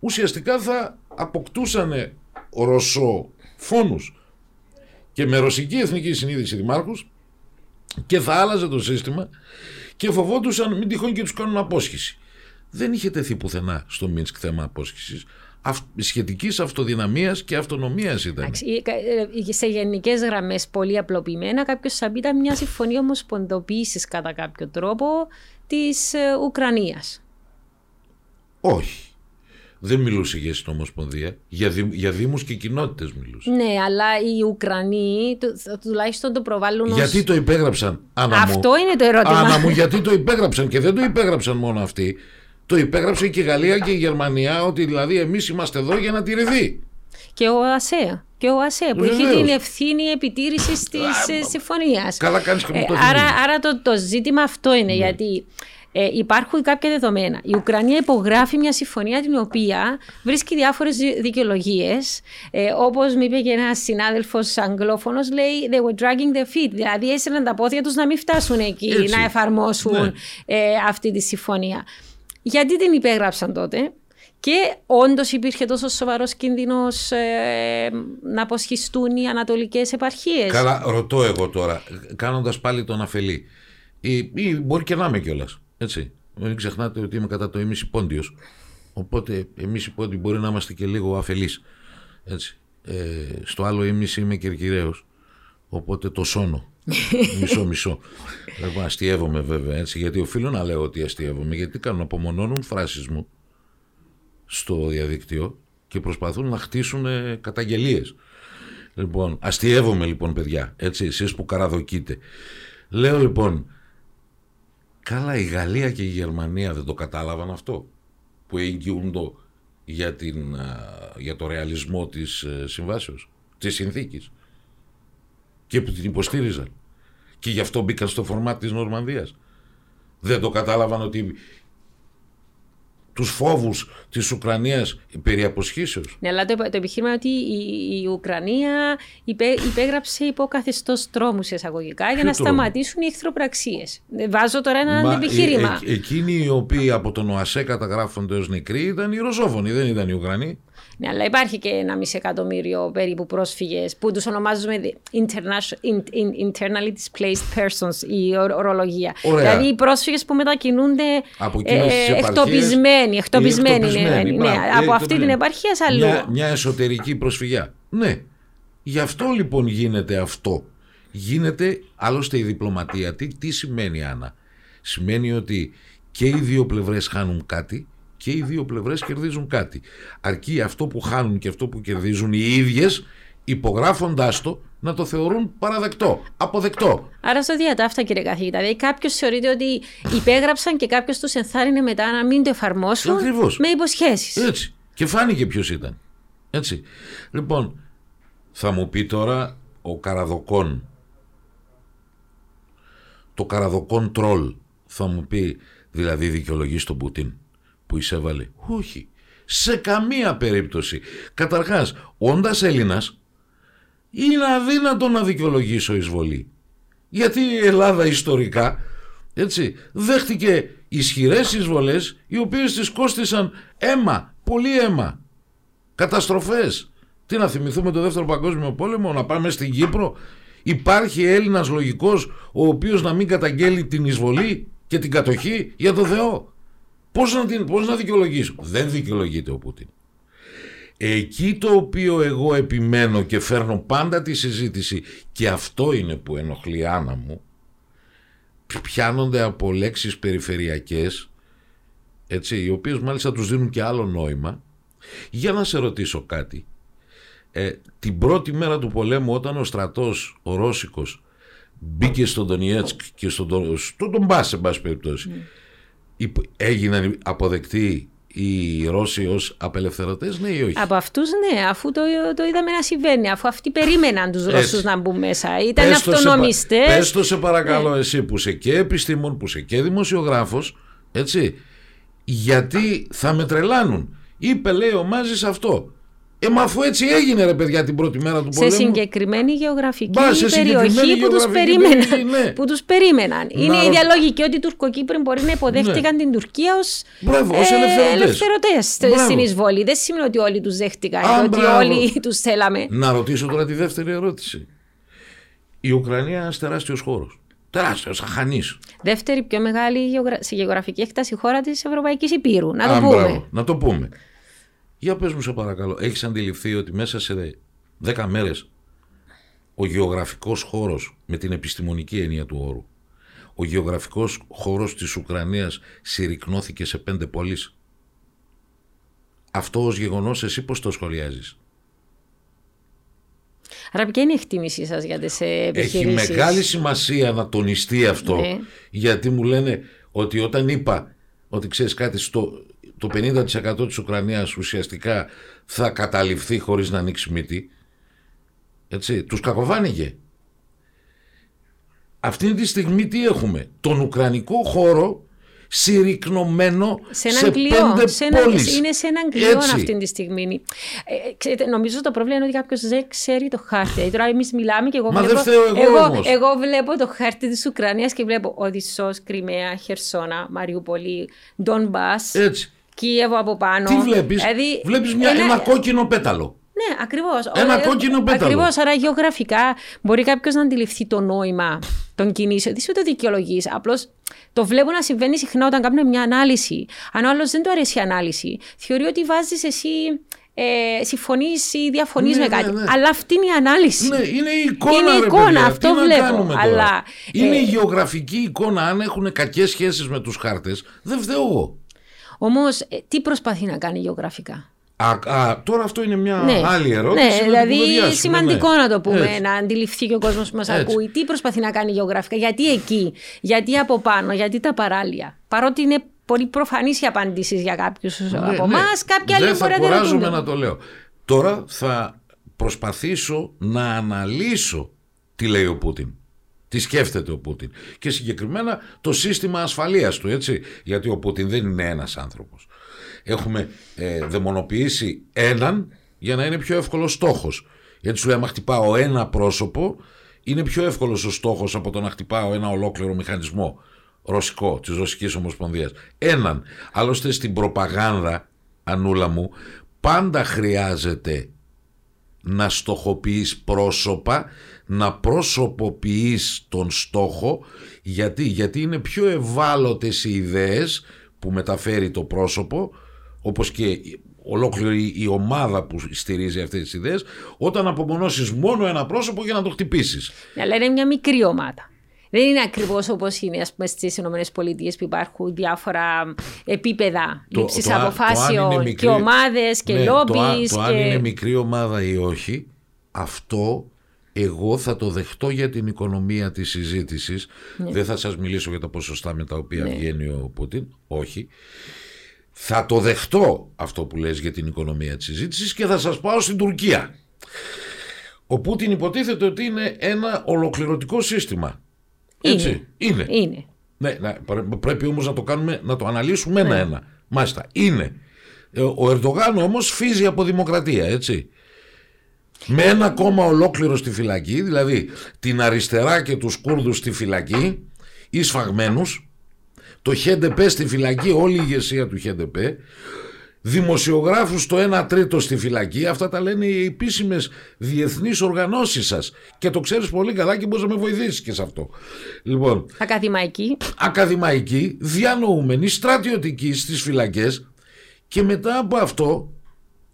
ουσιαστικά θα αποκτούσαν ρωσοφόνους και με ρωσική εθνική συνείδηση δημάρχους και θα άλλαζε το σύστημα και φοβόντουσαν μην τυχόν και τους κάνουν απόσχηση. Δεν είχε τεθεί πουθενά στο Μίνσκ θέμα απόσχησης. Σχετικής αυτοδυναμίας και αυτονομίας ήταν. Ε, σε γενικές γραμμές, πολύ απλοποιημένα, κάποιος θα πει ήταν μια συμφωνία ομοσπονδοποίησης κατά κάποιο τρόπο της ε, Ουκρανίας. Όχι δεν μιλούσε για συνομοσπονδία, για, δη, για δήμους και κοινότητες μιλούσε. Ναι, αλλά οι Ουκρανοί τουλάχιστον το προβάλλουν Γιατί το υπέγραψαν, Άννα Αυτό είναι το ερώτημα. Άννα μου, γιατί το υπέγραψαν και δεν το υπέγραψαν μόνο αυτοί. Το υπέγραψε και η Γαλλία και η Γερμανία ότι δηλαδή εμείς είμαστε εδώ για να τηρηθεί. Και ο ΑΣΕ. Και ο ΑΣΕ που Βεβαίως. έχει την ευθύνη επιτήρησης της συμφωνίας. Καλά κάνεις και μου το ε, Άρα, άρα το, το ζήτημα αυτό είναι. Ναι. Γιατί ε, υπάρχουν κάποια δεδομένα. Η Ουκρανία υπογράφει μια συμφωνία την οποία βρίσκει διάφορες δικαιολογίες. Ε, Όπως μου είπε και ένας συνάδελφος Αγγλόφωνος, λέει They were dragging their feet. Δηλαδή έσυραν τα πόδια τους να μην φτάσουν εκεί, να εφαρμόσουν ναι. ε, αυτή τη συμφωνία. Γιατί την υπέγραψαν τότε, και όντως υπήρχε τόσο σοβαρός κίνδυνος ε, να αποσχιστούν οι ανατολικές επαρχίες. Καλά, ρωτώ εγώ τώρα, κάνοντας πάλι τον αφελή. Ή, ή μπορεί και να είμαι κιόλας. Έτσι. Μην ξεχνάτε ότι είμαι κατά το ίμιση πόντιος. Οπότε εμείς οι πόντιοι μπορεί να είμαστε και λίγο αφελείς. Ε, στο άλλο ίμιση είμαι κερκυραίος. Οπότε το σώνω. Μισό-μισό. Εγώ αστείευομαι βέβαια έτσι, γιατί οφείλω να λέω ότι αστείευομαι. Γιατί κάνουν απομονώνουν φράσεις μου στο διαδίκτυο και προσπαθούν να χτίσουν καταγγελίες. Λοιπόν, αστείευομαι λοιπόν, παιδιά, έτσι, εσείς που καραδοκείτε. Λέω λοιπόν, Καλά, η Γαλλία και η Γερμανία δεν το κατάλαβαν αυτό που εγγυούνται για, την, για το ρεαλισμό της ε, συμβάσεως, της συνθήκης και που την υποστήριζαν. Και γι' αυτό μπήκαν στο φορμάτ της Νορμανδίας. Δεν το κατάλαβαν ότι τους φόβους της Ουκρανίας περί αποσχήσεως. Ναι, αλλά το, το επιχείρημα ότι η, η Ουκρανία υπέ, υπέγραψε υπό καθεστώς τρόμους εισαγωγικά για να σταματήσουν οι εχθροπραξίες. Βάζω τώρα ένα Μα, επιχείρημα. Ε, ε, εκείνοι οι οποίοι από τον ΟΑΣΕ καταγράφονται ως νεκροί ήταν οι Ρωσόφωνοι, δεν ήταν οι Ουκρανοί. Ναι, αλλά υπάρχει και ένα μισή εκατομμύριο περίπου πρόσφυγες που τους ονομάζουμε internally displaced persons, η ορολογία. Δηλαδή οι πρόσφυγες που μετακινούνται ε, εκτοπισμένοι. εκτοπισμένοι, ναι, ναι, από αυτή την επαρχία σε αλλού. Μια, μια εσωτερική προσφυγιά. Ναι. Γι' αυτό λοιπόν γίνεται αυτό. Γίνεται άλλωστε η διπλωματία. Τι, τι σημαίνει Άννα; Σημαίνει ότι και οι δύο πλευρές χάνουν κάτι και οι δύο πλευρές κερδίζουν κάτι. Αρκεί αυτό που χάνουν και αυτό που κερδίζουν οι ίδιες υπογράφοντάς το να το θεωρούν παραδεκτό, αποδεκτό. Άρα στο διατάφτα κύριε καθηγητά, δηλαδή κάποιος θεωρείται ότι υπέγραψαν και κάποιος τους ενθάρρυνε μετά να μην το εφαρμόσουν Ακριβώς. με υποσχέσεις. Έτσι. Και φάνηκε ποιος ήταν. Έτσι. Λοιπόν, θα μου πει τώρα ο Καραδοκόν, το Καραδοκόν τρόλ, θα μου πει δηλαδή δικαιολογείς τον Πουτίν που εισέβαλε. Όχι. Σε καμία περίπτωση. Καταρχάς, όντας Έλληνας, είναι αδύνατο να δικαιολογήσω εισβολή. Γιατί η Ελλάδα ιστορικά, έτσι, δέχτηκε ισχυρές εισβολές οι οποίες της κόστησαν αίμα, πολύ αίμα, καταστροφές, Τι να θυμηθούμε το δεύτερο παγκόσμιο πόλεμο, να πάμε στην Κύπρο. Υπάρχει Έλληνας λογικός ο οποίος να μην καταγγέλει την εισβολή και την κατοχή για το Θεό. Πώς να, την, πώς να δικαιολογήσω; Δεν δικαιολογείται ο Πούτιν. Εκεί το οποίο εγώ επιμένω και φέρνω πάντα τη συζήτηση και αυτό είναι που ενοχλεί Άννα μου πιάνονται από λέξεις περιφερειακές έτσι, οι οποίες μάλιστα τους δίνουν και άλλο νόημα για να σε ρωτήσω κάτι ε, την πρώτη μέρα του πολέμου όταν ο στρατός ο Ρώσικος μπήκε στον Τονιέτσκ και στον, στον Ντομπάς σε πάση περιπτώσει mm. Έγιναν αποδεκτοί οι Ρώσοι ως απελευθερωτές, ναι ή όχι; Από αυτούς, ναι, αφού το, το είδαμε να συμβαίνει, αφού αυτοί περίμεναν τους Ρώσους να μπουν μέσα. Ήταν αυτονομιστές. Πες το σε παρακαλώ, ναι. εσύ που είσαι και επιστήμον, που είσαι και δημοσιογράφος, έτσι. Γιατί θα με τρελάνουν. Είπε, λέει ο Μάζης αυτό. Ε, μα αφού έτσι έγινε ρε παιδιά την πρώτη μέρα του πολέμου. Σε συγκεκριμένη γεωγραφική Μπα, σε περιοχή που τους περίμεναν. Ναι. Που τους περίμεναν. Να... Είναι η διαλογική ότι οι Τουρκοκύπροι μπορεί να υποδέχτηκαν ναι. την Τουρκία ως, Μπράβο, ως ε, ελευθερωτές στην εισβολή. Δεν σημαίνει ότι όλοι τους δέχτηκαν, Α, ότι μπράβο. όλοι *laughs* τους θέλαμε. Να ρωτήσω τώρα τη δεύτερη ερώτηση. Η Ουκρανία είναι ένας τεράστιος χώρος. Τεράστιος, αχανής. Δεύτερη πιο μεγάλη σε γεωγραφική έκταση χώρα της Ευρωπαϊκής Υπήρου. Να το Α, πούμε. Μπράβο, να το πούμε. Για πες μου σε παρακαλώ, έχεις αντιληφθεί ότι μέσα σε 10 μέρες ο γεωγραφικός χώρος με την επιστημονική έννοια του όρου ο γεωγραφικός χώρος της Ουκρανίας συρρυκνώθηκε σε πέντε πόλεις; Αυτό ως γεγονός εσύ πώς το σχολιάζεις; Άρα ποια είναι η εκτίμησή σας για τις επιχειρήσεις; Έχει μεγάλη σημασία να τονιστεί αυτό ναι. γιατί μου λένε ότι όταν είπα ότι ξέρεις κάτι στο, το 50% της Ουκρανίας ουσιαστικά θα καταληφθεί χωρίς να ανοίξει μύτη. Έτσι, τους κακοβάνηγε. Αυτή τη στιγμή τι έχουμε; Τον Ουκρανικό χώρο συρρυκνωμένο σε, σε πέντε σε ένα, πόλεις. Είναι σε έναν κλειό αυτή τη στιγμή. Ε, ξέρετε, νομίζω το πρόβλημα είναι ότι κάποιος δεν ξέρει το χάρτη. Ε, τώρα εμείς μιλάμε και εγώ Μα βλέπω. εγώ, εγώ, εγώ, βλέπω το χάρτη της Ουκρανίας και βλέπω Οδυσσό, Κρυμαία, Χερσόνα, Μαριούπολη, Ντόν Μπα. Έτσι. Κίεβο από πάνω. Τι βλέπεις, δηλαδή, βλέπεις ένα... ένα κόκκινο πέταλο. Ναι, ακριβώς. Ένα ο, κόκκινο πέταλο. Ακριβώς. Άρα, γεωγραφικά μπορεί κάποιος να αντιληφθεί το νόημα των κινήσεων. Τι σου το δικαιολογείς. Απλώς το βλέπω να συμβαίνει συχνά όταν κάνουμε μια ανάλυση. Αν ο άλλος δεν του αρέσει η ανάλυση, θεωρεί ότι βάζεις εσύ. Ε, συμφωνείς ή διαφωνείς ναι, με ναι, κάτι. Ναι, ναι. Αλλά αυτή είναι η ανάλυση. Ναι, είναι η εικόνα. Είναι η εικόνα, παιδιά. αυτό Τι βλέπω. Αλλά, είναι ε, η γεωγραφική εικόνα. Αν έχουν κακές σχέσεις με τους χάρτες, δεν φταίω εγώ. Όμως, ε, τι προσπαθεί να κάνει γεωγραφικά; Α, α, τώρα αυτό είναι μια ναι. άλλη ερώτηση. Ναι, δηλαδή σημαντικό ναι. να το πούμε, Έτσι. να αντιληφθεί και ο κόσμος που μας ακούει τι προσπαθεί να κάνει γεωγραφικά, γιατί εκεί, γιατί από πάνω, γιατί τα παράλια. Παρότι είναι πολύ προφανής η απάντηση για κάποιους ναι, από εμάς, ναι. κάποιοι άλλοι μπορεί να Δεν θα κουράζομαι να το λέω. Τώρα θα προσπαθήσω να αναλύσω τι λέει ο Πούτιν. Τι σκέφτεται ο Πούτιν. Και συγκεκριμένα το σύστημα ασφαλείας του, έτσι. Γιατί ο Πούτιν δεν είναι ένας άνθρωπος. Έχουμε ε, δαιμονοποιήσει έναν για να είναι πιο εύκολος στόχος. Γιατί σου λέει, άμα χτυπάω ένα πρόσωπο, είναι πιο εύκολος ο στόχος από το να χτυπάω ένα ολόκληρο μηχανισμό ρωσικό, της Ρωσικής Ομοσπονδίας. Έναν. Άλλωστε στην προπαγάνδα, Ανούλα μου, πάντα χρειάζεται να στοχοποιείς πρόσωπα, να προσωποποιείς τον στόχο. Γιατί, γιατί είναι πιο ευάλωτες οι ιδέες που μεταφέρει το πρόσωπο, όπως και ολόκληρη η ομάδα που στηρίζει αυτές τις ιδέες, όταν απομονώσεις μόνο ένα πρόσωπο για να το χτυπήσεις. Αλλά είναι μια μικρή ομάδα. Δεν είναι ακριβώς όπως είναι στις ΗΠΑ που υπάρχουν διάφορα επίπεδα λήψης αποφάσεων και ομάδες και ναι, λόμπις. Το, το αν είναι μικρή ομάδα ή όχι, αυτό εγώ θα το δεχτώ για την οικονομία της συζήτησης. Ναι. Δεν θα σας μιλήσω για τα ποσοστά με τα οποία ναι. βγαίνει ο Πούτιν. Όχι. Θα το δεχτώ αυτό που λες για την οικονομία της συζήτησης και θα σας πάω στην Τουρκία. Ο Πούτιν υποτίθεται ότι είναι ένα ολοκληρωτικό σύστημα. Έτσι. Είναι. είναι. Ναι, πρέπει όμως να το κάνουμε, να το αναλύσουμε ναι. ένα-ένα. Μάλιστα. Είναι. Ε, ο Ερντογάν όμως φύζει από δημοκρατία, έτσι. Με ένα κόμμα ολόκληρο στη φυλακή, δηλαδή την αριστερά και τους Κούρδους στη φυλακή, εισφαγμένους, το ΧΕΝΤΕΠΕ στη φυλακή, όλη η ηγεσία του ΧΕΝΤΕΠΕ, δημοσιογράφους στο 1 τρίτο στη φυλακή. Αυτά τα λένε οι επίσημες διεθνείς οργανώσεις σας. Και το ξέρεις πολύ καλά και μπορείς να με βοηθήσεις και σε αυτό. Λοιπόν, Ακαδημαϊκή. ακαδημαϊκοί, διανοούμενοι, στρατιωτικοί στις φυλακές και μετά από αυτό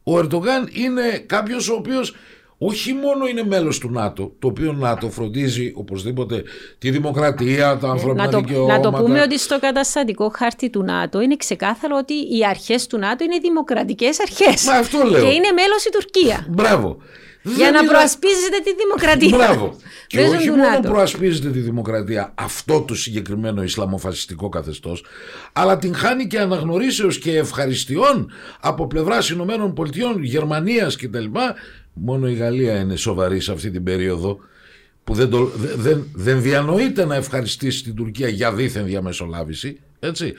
ο Ερντογάν είναι κάποιος ο οποίος όχι μόνο είναι μέλος του ΝΑΤΟ, το οποίο ΝΑΤΟ φροντίζει οπωσδήποτε τη δημοκρατία, τα ανθρώπινα Να το, δικαιώματα. να το πούμε ότι στο καταστατικό χάρτη του ΝΑΤΟ είναι ξεκάθαρο ότι οι αρχές του ΝΑΤΟ είναι δημοκρατικές αρχές. Μα αυτό λέω. Και είναι μέλος η Τουρκία. Μπράβο. Για Δεν να μιλά- προασπίζεται τη δημοκρατία. Μπράβο. *laughs* και Μέσω όχι του μόνο ΝΑΤΟ. προασπίζεται τη δημοκρατία αυτό το συγκεκριμένο Ισλαμοφασιστικό καθεστώς αλλά την χάνει και αναγνωρίσεως και ευχαριστειών από πλευράς Ηνωμένων Πολιτειών, Γερμανίας κτλ. Μόνο η Γαλλία είναι σοβαρή σε αυτή την περίοδο που δεν, το, δε- δεν, δεν διανοείται να ευχαριστήσει την Τουρκία για δίθεν διαμεσολάβηση. Έτσι.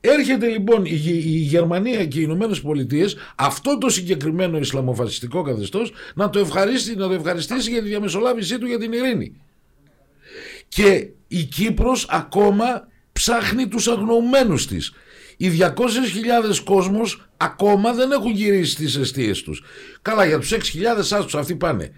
Έρχεται λοιπόν η, Γε- η Γερμανία και οι Ηνωμένες Πολιτείες αυτό το συγκεκριμένο Ισλαμοφασιστικό καθεστώς να, το ευχαρίσει- να το ευχαριστήσει για τη διαμεσολάβησή του για την ειρήνη. Και η Κύπρος ακόμα ψάχνει τους αγνοωμένους της. Οι 200.000 κόσμος ακόμα δεν έχουν γυρίσει στις αιστείες τους. Καλά για τους 6.000 άστους αυτοί πάνε.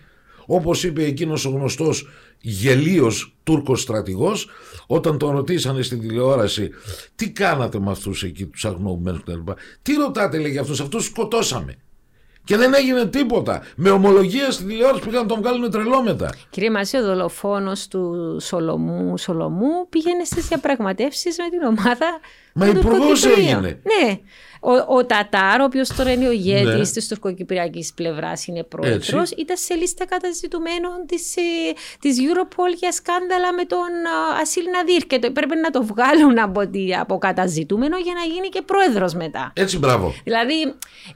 Όπως είπε εκείνος ο γνωστός γελίος Τούρκος στρατηγός όταν τον ρωτήσανε στην τηλεόραση τι κάνατε με αυτούς εκεί τους αγνοωμένους κτλ. Τι ρωτάτε λέει για αυτούς, αυτούς τους σκοτώσαμε. Και δεν έγινε τίποτα. Με ομολογία στην τηλεόραση πήγαν να τον βγάλουν τρελό μετά. Κύριε Μάση, ο δολοφόνος του Σολομού, Σολομού πήγαινε στις διαπραγματεύσεις με την ομάδα Μα του υπουργός Τουρκοκυπρίου. έγινε. Ναι. Ο, ο Τατάρ, ο οποίος τώρα είναι ο ηγέτη Ναι. της τουρκοκυπριακής πλευράς, είναι πρόεδρος, Έτσι. ήταν σε λίστα καταζητουμένων της της Europol για σκάνδαλα με τον α, Ασίλ Ναδίρ. Και το, πρέπει να το βγάλουν από, τη, από καταζητούμενο για να γίνει και πρόεδρος μετά. Έτσι μπράβο. Δηλαδή,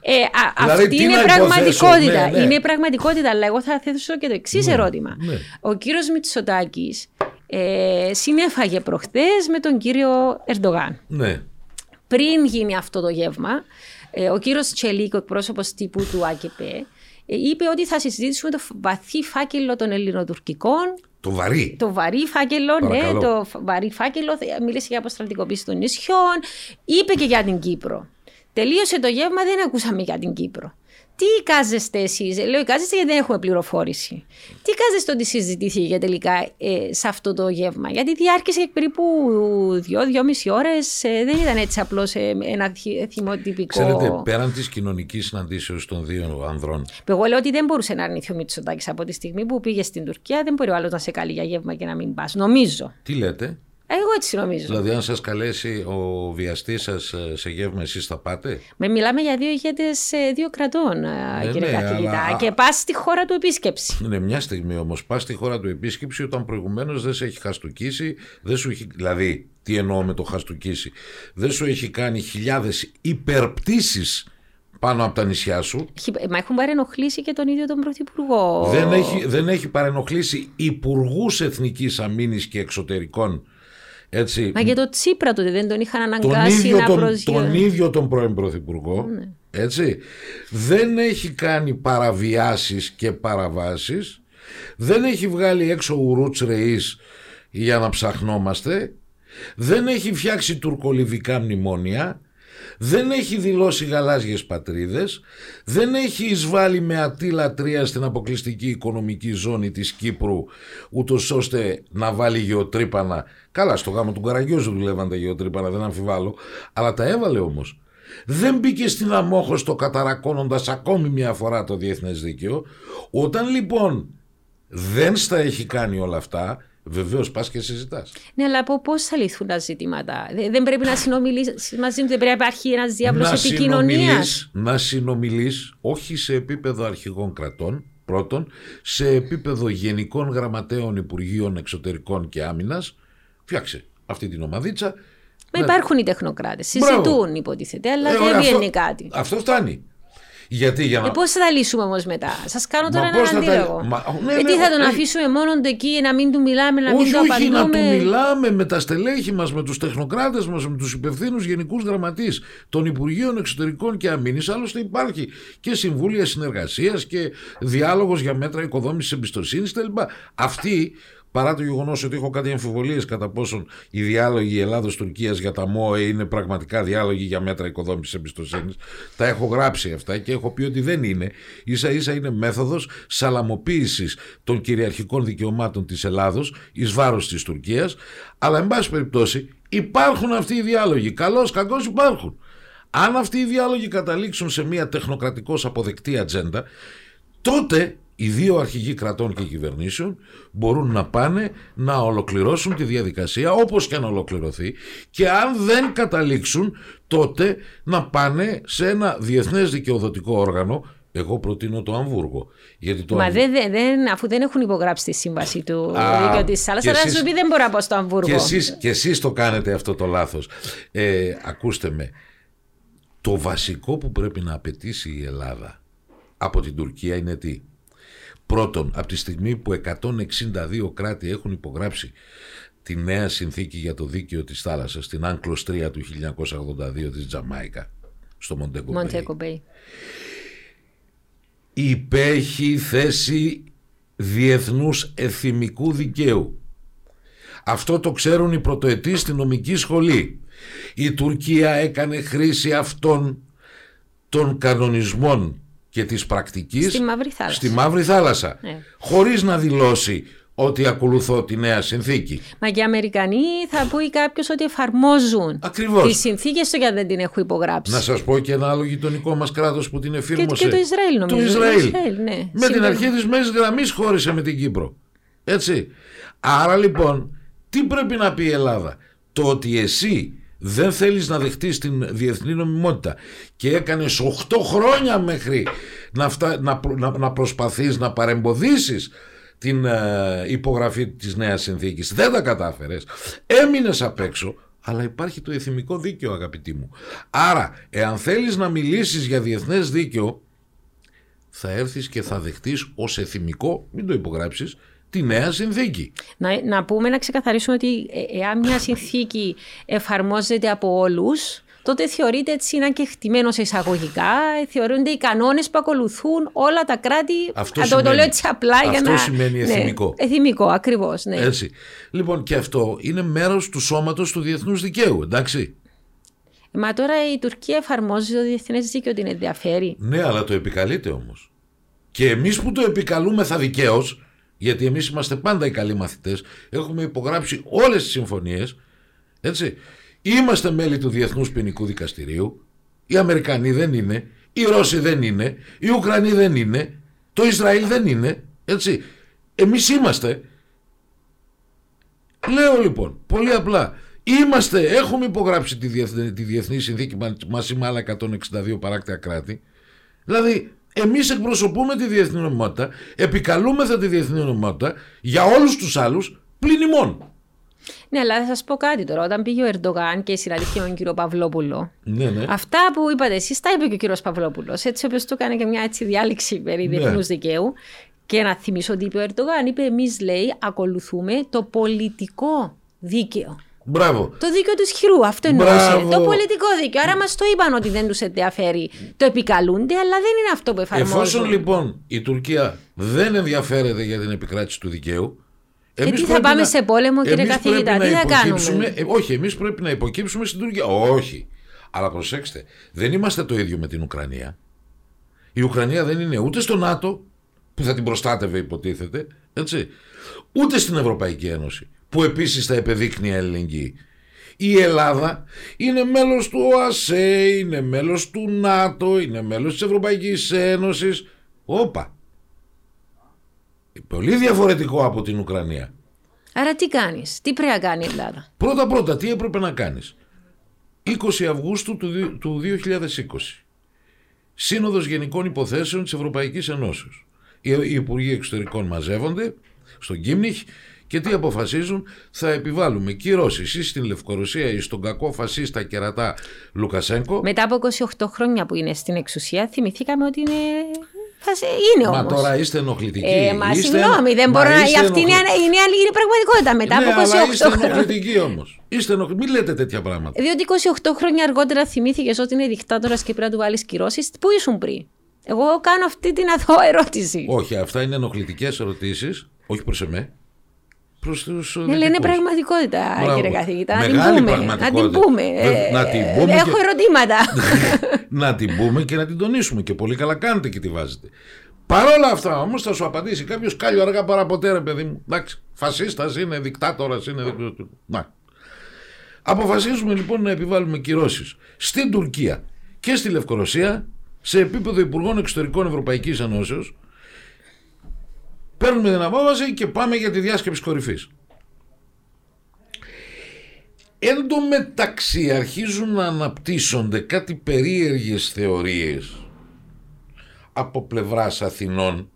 ε, α- Δηλαδή, αυτή τι είναι να πραγματικότητα. υποθέσω, ναι, ναι. Είναι η πραγματικότητα, αλλά εγώ θα θέσω και το εξής ερώτημα. ναι. Ο κύριος Μητσοτάκης ε, συνέφαγε προχτές με τον κύριο Ερντογάν. Ναι. Πριν γίνει αυτό το γεύμα, ε, ο κύριος Τσελίκο, εκπρόσωπος τύπου του ΑΚΠ, ε, είπε ότι θα συζητήσουμε το βαθύ φάκελο των ελληνοτουρκικών Το βαρύ. το βαρύ φάκελο, ναι, Παρακαλώ. το φ- βαρύ φάκελο, θε- μίλησε για αποστρατικοποίηση των νησιών, είπε και για την Κύπρο. Τελείωσε το γεύμα, δεν ακούσαμε για την Κύπρο. Τι εικάζεστε εσείς, λέω εικάζεστε γιατί δεν έχουμε πληροφόρηση. Τι εικάζεστε ότι συζητήθηκε τελικά ε, σε αυτό το γεύμα, Γιατί διάρκησε περίπου δύο-δυόμιση ώρες, δεν ήταν έτσι απλώς ένα θυ- θυμοτυπικό. Ξέρετε, πέραν της κοινωνικής συναντήσεως των δύο ανδρών, Εγώ λέω ότι δεν μπορούσε να αρνηθεί ο Μητσοτάκης από τη στιγμή που πήγε στην Τουρκία. Δεν μπορεί ο άλλος να σε καλεί για γεύμα και να μην πας. Νομίζω. τι λέτε, Εγώ έτσι νομίζω. Δηλαδή, αν σας καλέσει ο βιαστής σας σε γεύμα, εσείς θα πάτε; Με μιλάμε για δύο ηγέτες δύο κρατών, ε, Ε, κύριε ναι, καθηγητά. αλλά- Και πας στη χώρα του επίσκεψη. Είναι μια στιγμή όμως. Πας στη χώρα του επίσκεψη όταν προηγουμένως δεν σε έχει χαστούκίσει, δεν σου έχει. Δηλαδή, τι εννοώ με το χαστούκίσει, δεν σου έχει κάνει χιλιάδες υπερπτήσεις πάνω από τα νησιά σου; Έχει- Μα έχουν παρενοχλήσει και τον ίδιο τον Πρωθυπουργό. Δεν έχει, δεν έχει παρενοχλήσει υπουργούς εθνικής αμήνης και εξωτερικών. Έτσι, Μα και το Τσίπρα τότε δεν τον είχαν τον αναγκάσει ίδιο να τον, προσγειώσει. τον ίδιο τον πρώην Πρωθυπουργό, έτσι, δεν έχει κάνει παραβιάσεις και παραβάσεις, δεν έχει βγάλει έξω ουρούτς ρεής για να ψαχνόμαστε, δεν έχει φτιάξει τουρκολιβικά μνημόνια, δεν έχει δηλώσει γαλάζιες πατρίδες, δεν έχει εισβάλει με ατή λατρεία στην αποκλειστική οικονομική ζώνη της Κύπρου, ούτως ώστε να βάλει γεωτρύπανα. Καλά, στο γάμο του Καραγιόζου δουλεύαν τα γεωτρύπανα, δεν αμφιβάλλω, αλλά τα έβαλε όμως. Δεν μπήκε στην αμόχωστο καταρακώνοντας ακόμη μια φορά το διεθνές δίκαιο. Όταν λοιπόν δεν στα έχει κάνει όλα αυτά, βεβαίως πας και συζητάς. Ναι, αλλά από πώς θα λυθούν τα ζητήματα; Δεν- Δεν πρέπει να συνομιλήσει μαζί του, δεν πρέπει να υπάρχει ένας διάβλος επικοινωνίας. συνομιλείς, να συνομιλείς όχι σε επίπεδο αρχηγών κρατών πρώτον, σε επίπεδο γενικών γραμματέων Υπουργείων Εξωτερικών και Άμυνας φτιάξε αυτή την ομαδίτσα Μα υπάρχουν οι τεχνοκράτες. Μπράβο. Συζητούν, υποτίθεται, αλλά Ε, δεν ωραία, βγαίνει αυτό- κάτι. Αυτό φτάνει. Γιατί για να... Ε, Πώς θα τα λύσουμε όμως μετά; Σας κάνω τώρα Μα έναν πώς θα τα- αντίλογο. Μα- ναι, ε, ναι, τι θα τον ε, αφήσουμε μόνο του εκεί, να μην του μιλάμε, να μην όχι, το όχι, να του απαντούμε; μιλάμε με τα στελέχη μας, με τους τεχνοκράτες μας, με τους υπευθύνους γενικούς γραμματείς των Υπουργείων Εξωτερικών και Αμήνης. Άλλωστε υπάρχει και συμβούλια συνεργασίας και διάλογος για μέτρα οικοδόμησης εμπιστοσύνης κτλ. Αυτοί παρά το γεγονός ότι έχω κάτι αμφιβολίες κατά πόσον οι διάλογοι Ελλάδο-Τουρκία για τα ΜΟΕ είναι πραγματικά διάλογοι για μέτρα οικοδόμησης εμπιστοσύνης. Τα έχω γράψει αυτά και έχω πει ότι δεν είναι. σα ίσα είναι μέθοδος σαλαμοποίησης των κυριαρχικών δικαιωμάτων της Ελλάδος εις βάρος της Τουρκίας. Αλλά, εν πάση περιπτώσει, υπάρχουν αυτοί οι διάλογοι. Καλώς, κακώς υπάρχουν. Αν αυτοί οι διάλογοι καταλήξουν σε μια τεχνοκρατικώς αποδεκτή ατζέντα, τότε οι δύο αρχηγοί κρατών και κυβερνήσεων μπορούν να πάνε να ολοκληρώσουν τη διαδικασία όπως και να ολοκληρωθεί και αν δεν καταλήξουν τότε να πάνε σε ένα διεθνές δικαιοδοτικό όργανο εγώ προτείνω το Αμβούργο. Γιατί το Μα δεν, δεν, αφού δεν έχουν υπογράψει τη σύμβαση του δικαίου της θάλασσας, θα σου πει δεν μπορώ να πάω στο Αμβούργο. Και εσείς, και εσείς το κάνετε αυτό το λάθος. Ε, ακούστε με, το βασικό που πρέπει να απαιτήσει η Ελλάδα από την Τουρκία είναι τι; Πρώτον, από τη στιγμή που 162 κράτη έχουν υπογράψει τη νέα συνθήκη για το δίκαιο της θάλασσας, την Άγκλος 3 του 1982 της Τζαμάικα, στο Μοντέγκο Μπέι. Υπέχει θέση διεθνούς εθιμικού δικαίου. Αυτό το ξέρουν οι πρωτοετοί στη νομική σχολή. Η Τουρκία έκανε χρήση αυτών των κανονισμών και της πρακτικής στη Μαύρη Θάλασσα, στη Μαύρη Θάλασσα ναι. χωρίς να δηλώσει ότι ακολουθώ τη νέα συνθήκη. Μα και οι Αμερικανοί θα πει κάποιος ότι εφαρμόζουν Ακριβώς. τις συνθήκες του γιατί δεν την έχουν υπογράψει. Να σας πω και ένα άλλο γειτονικό μας κράτος που την εφήρμοσε. Και, και το Ισραήλ νομίζω. Το Ισραήλ. ναι. Με την αρχή της μέσης γραμμής χώρισε με την Κύπρο. Έτσι. Άρα λοιπόν τι πρέπει να πει η Ελλάδα; Το ότι εσύ δεν θέλεις να δεχτείς την διεθνή νομιμότητα και έκανες 8 χρόνια μέχρι να, φτά, να, να, να προσπαθείς να παρεμποδίσεις την ε, υπογραφή της νέας συνθήκης. Δεν τα κατάφερες. Έμεινες απ' έξω αλλά υπάρχει το εθιμικό δίκαιο αγαπητοί μου. Άρα εάν θέλεις να μιλήσεις για διεθνές δίκαιο θα έρθεις και θα δεχτείς ως εθιμικό, μην το υπογράψεις, τη νέα συνθήκη. Να, να πούμε, να ξεκαθαρίσουμε ότι ε, εάν μια συνθήκη εφαρμόζεται από όλους, τότε θεωρείται έτσι ένα και χτυμένο σε εισαγωγικά. Θεωρούνται οι κανόνες που ακολουθούν όλα τα κράτη. Αυτό το, σημαίνει, το λέω έτσι απλά αυτό για να. σημαίνει ναι, εθιμικό. εθιμικό, ακριβώς. Ναι. Έτσι. Λοιπόν, και αυτό είναι μέρος του σώματος του διεθνούς δικαίου, εντάξει. Μα τώρα η Τουρκία εφαρμόζει το διεθνές δίκαιο, την ενδιαφέρει. Ναι, αλλά το επικαλείται όμως. Και εμείς που το επικαλούμε θα δικαίως, γιατί εμείς είμαστε πάντα οι καλοί μαθητές, έχουμε υπογράψει όλες τις συμφωνίες, έτσι. Είμαστε μέλη του Διεθνούς Ποινικού Δικαστηρίου, οι Αμερικανοί δεν είναι, οι Ρώσοι δεν είναι, οι Ουκρανοί δεν είναι, το Ισραήλ δεν είναι, έτσι. Εμείς είμαστε. Λέω λοιπόν, πολύ απλά, είμαστε, έχουμε υπογράψει τη διεθνή, τη διεθνή συνθήκη μαζί με άλλα 162 παράκτια κράτη, δηλαδή Εμείς εκπροσωπούμε τη διεθνή νομιμότητα, επικαλούμεθα τη διεθνή νομιμότητα για όλους τους άλλους πλην ημών. Ναι, αλλά θα σας πω κάτι τώρα. Όταν πήγε ο Ερντογάν και συναντήθηκε με τον κύριο Παυλόπουλο, ναι, ναι. αυτά που είπατε εσείς τα είπε και ο κύριος Παυλόπουλος. Έτσι, όπω το έκανε και μια έτσι διάλεξη περί ναι. διεθνούς δικαίου. Και να θυμίσω ότι είπε ο Ερντογάν, είπε: Εμείς, λέει, ακολουθούμε το πολιτικό δίκαιο. Μπράβο. Το δίκαιο του ισχυρού, αυτό εννοούσε. Το πολιτικό δίκαιο. Άρα μας το είπαν ότι δεν τους ενδιαφέρει. Το επικαλούνται, αλλά δεν είναι αυτό που εφαρμόζουν. Εφόσον λοιπόν η Τουρκία δεν ενδιαφέρεται για την επικράτηση του δικαίου. Και τι θα πάμε να... σε πόλεμο, κύριε καθηγητά, τι θα κάνουμε; Ε, όχι, εμείς πρέπει να υποκύψουμε στην Τουρκία. Όχι. Αλλά προσέξτε, δεν είμαστε το ίδιο με την Ουκρανία. Η Ουκρανία δεν είναι ούτε στο ΝΑΤΟ, που θα την προστάτευε υποτίθεται, έτσι, ούτε στην Ευρωπαϊκή Ένωση που επίσης θα επεδείκνει αλληλεγγύη. Η Ελλάδα είναι μέλος του ΟΑΣΕ, είναι μέλος του ΝΑΤΟ, είναι μέλος της Ευρωπαϊκής Ένωσης. Όπα. Πολύ διαφορετικό από την Ουκρανία. Άρα τι κάνεις, τι πρέπει να κάνει η Ελλάδα; Πρώτα πρώτα, τι έπρεπε να κάνεις; 20 Αυγούστου του 2020. Σύνοδος Γενικών Υποθέσεων της Ευρωπαϊκής Ενώσεως. Οι Υπουργοί Εξωτερικών μαζεύονται στον Κίμνιχ και τι αποφασίζουν, θα επιβάλλουμε κυρώσεις ή στην Λευκορωσία ή στον κακό φασίστα κερατά Λουκασέγκο. Μετά από 28 χρόνια που είναι στην εξουσία, θυμηθήκαμε ότι είναι. Είναι όμως. Μα τώρα είστε ενοχλητικοί. Ε, μα είστε... συγγνώμη, δεν μπορώ να. Αυτή είναι, είναι, είναι πραγματικότητα μετά ναι, από 28 αλλά είστε ενοχλητικοί όμως. Είστε ενοχλητικοί. Μην λέτε τέτοια πράγματα. Διότι 28 χρόνια αργότερα θυμήθηκες ότι είναι δικτάτορας και πρέπει να του βάλεις κυρώσεις. Πού ήσουν πριν; Εγώ κάνω αυτή την αθώα ερώτηση. Όχι, αυτά είναι ενοχλητικές ερωτήσεις. Όχι προς εμέ προς τους Ναι, λένε δυτικούς. πραγματικότητα, Μπράβο. κύριε καθηγητά. Να την Μεγάλη πούμε. Να την πραγματικότητα. πούμε. Βε- Ε, να την πούμε Έχω και- ερωτήματα. *laughs* να την πούμε και να την τονίσουμε και πολύ καλά κάνετε και τη βάζετε. Παρ' όλα αυτά όμως θα σου απαντήσει κάποιος κάλιο αργά παρά ποτέ ρε παιδί μου. Εντάξει, φασίστας είναι, δικτάτορας είναι. δεν ξέρω τι. Να. Αποφασίζουμε λοιπόν να επιβάλλουμε κυρώσεις στην Τουρκία και στη Λευκορωσία σε επίπεδο Υπουργών Εξωτερικών Ευρωπαϊκής Ενώσεως παίρνουμε την απόφαση και πάμε για τη διάσκεψη κορυφής. Εν τω μεταξύ αρχίζουν να αναπτύσσονται κάτι περίεργες θεωρίες από πλευράς Αθηνών.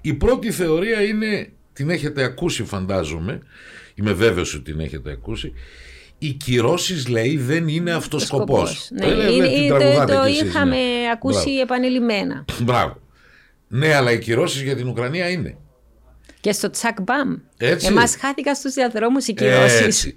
Η πρώτη θεωρία είναι, την έχετε ακούσει φαντάζομαι, είμαι βέβαιος ότι την έχετε ακούσει, οι κυρώσεις λέει δεν είναι αυτός σκοπός. Σκοπός. Ναι, Ε, λέει, είναι- την το, τραγουδάτε το κι εσείς, είχαμε ναι. ακούσει Μπράβο. επανειλημμένα. Μπράβο. Ναι, αλλά οι κυρώσεις για την Ουκρανία είναι. Και στο τσακ μπαμ. Έτσι. Εμάς χάθηκαν στους διαδρόμους οι κυρώσεις. Έτσι.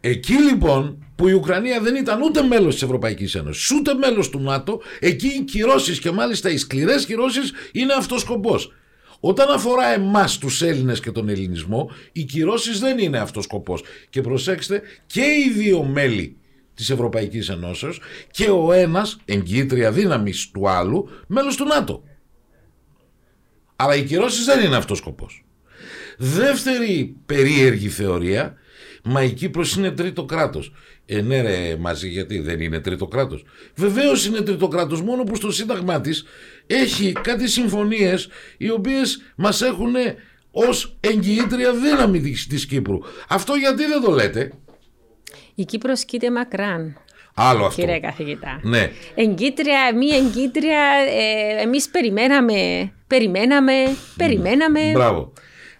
Εκεί λοιπόν που η Ουκρανία δεν ήταν ούτε μέλος της Ευρωπαϊκής Ένωσης, ούτε μέλος του ΝΑΤΟ, εκεί οι κυρώσεις και μάλιστα οι σκληρές κυρώσεις είναι αυτός σκοπός. Όταν αφορά εμάς τους Έλληνες και τον ελληνισμό, οι κυρώσεις δεν είναι αυτός σκοπός. Και προσέξτε, και οι δύο μέλη της Ευρωπαϊκής Ενώσεως και ο ένας, εγγυήτρια δύναμης του άλλου, μέλος του ΝΑΤΟ. Αλλά οι κυρώσεις δεν είναι αυτός σκοπός. Δεύτερη περίεργη θεωρία, μα η Κύπρος είναι τρίτο κράτος. Ε, ναι ρε μαζί, γιατί δεν είναι τρίτο κράτος. Βεβαίως είναι τρίτο κράτος, μόνο που στο σύνταγμά της έχει κάτι συμφωνίες οι οποίες μας έχουν ως εγγυήτρια δύναμη της, της Κύπρου. Αυτό γιατί δεν το λέτε; Η Κύπρος κοίται μακράν, Άλλο αυτό. κύριε καθηγητά. Ναι. Εγκύτρια, μη εγκύτρια, ε, εμείς περιμέναμε, περιμέναμε, περιμέναμε. Μπράβο.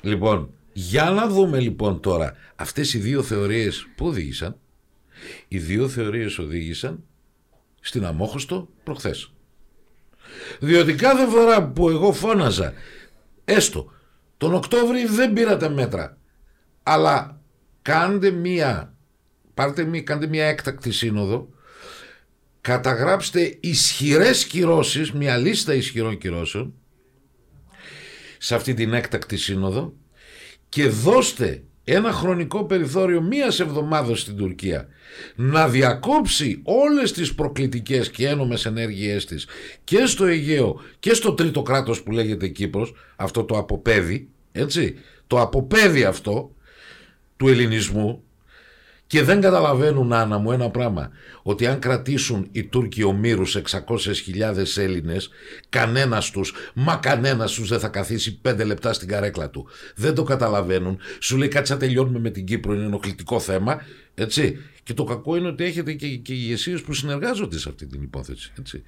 Λοιπόν, για να δούμε λοιπόν τώρα αυτές οι δύο θεωρίες που οδήγησαν. Οι δύο θεωρίες οδήγησαν στην αμόχωστο προχθές. Διότι κάθε φορά που εγώ φώναζα, έστω, τον Οκτώβρη δεν πήρατε μέτρα, αλλά κάντε μία, πάρτε μία, κάντε μία έκτακτη σύνοδο, καταγράψτε ισχυρές κυρώσεις, μια λίστα ισχυρών κυρώσεων, σε αυτή την έκτακτη σύνοδο και δώστε ένα χρονικό περιθώριο μίας εβδομάδας στην Τουρκία να διακόψει όλες τις προκλητικές και ένομες ενέργειές της και στο Αιγαίο και στο τρίτο κράτος που λέγεται Κύπρος, αυτό το αποπέδι, έτσι, το αποπέδι αυτό του ελληνισμού και δεν καταλαβαίνουν, Άννα μου, ένα πράγμα. Ότι αν κρατήσουν οι Τούρκοι ομήρους 600.000 Έλληνες, κανένας τους, μα κανένας τους δεν θα καθίσει πέντε λεπτά στην καρέκλα του. Δεν το καταλαβαίνουν. Σου λέει κάτσε να τελειώνουμε με την Κύπρο, είναι ενοχλητικό θέμα. Έτσι. Και το κακό είναι ότι έχετε και, και ηγεσίες που συνεργάζονται σε αυτή την υπόθεση. Έτσι.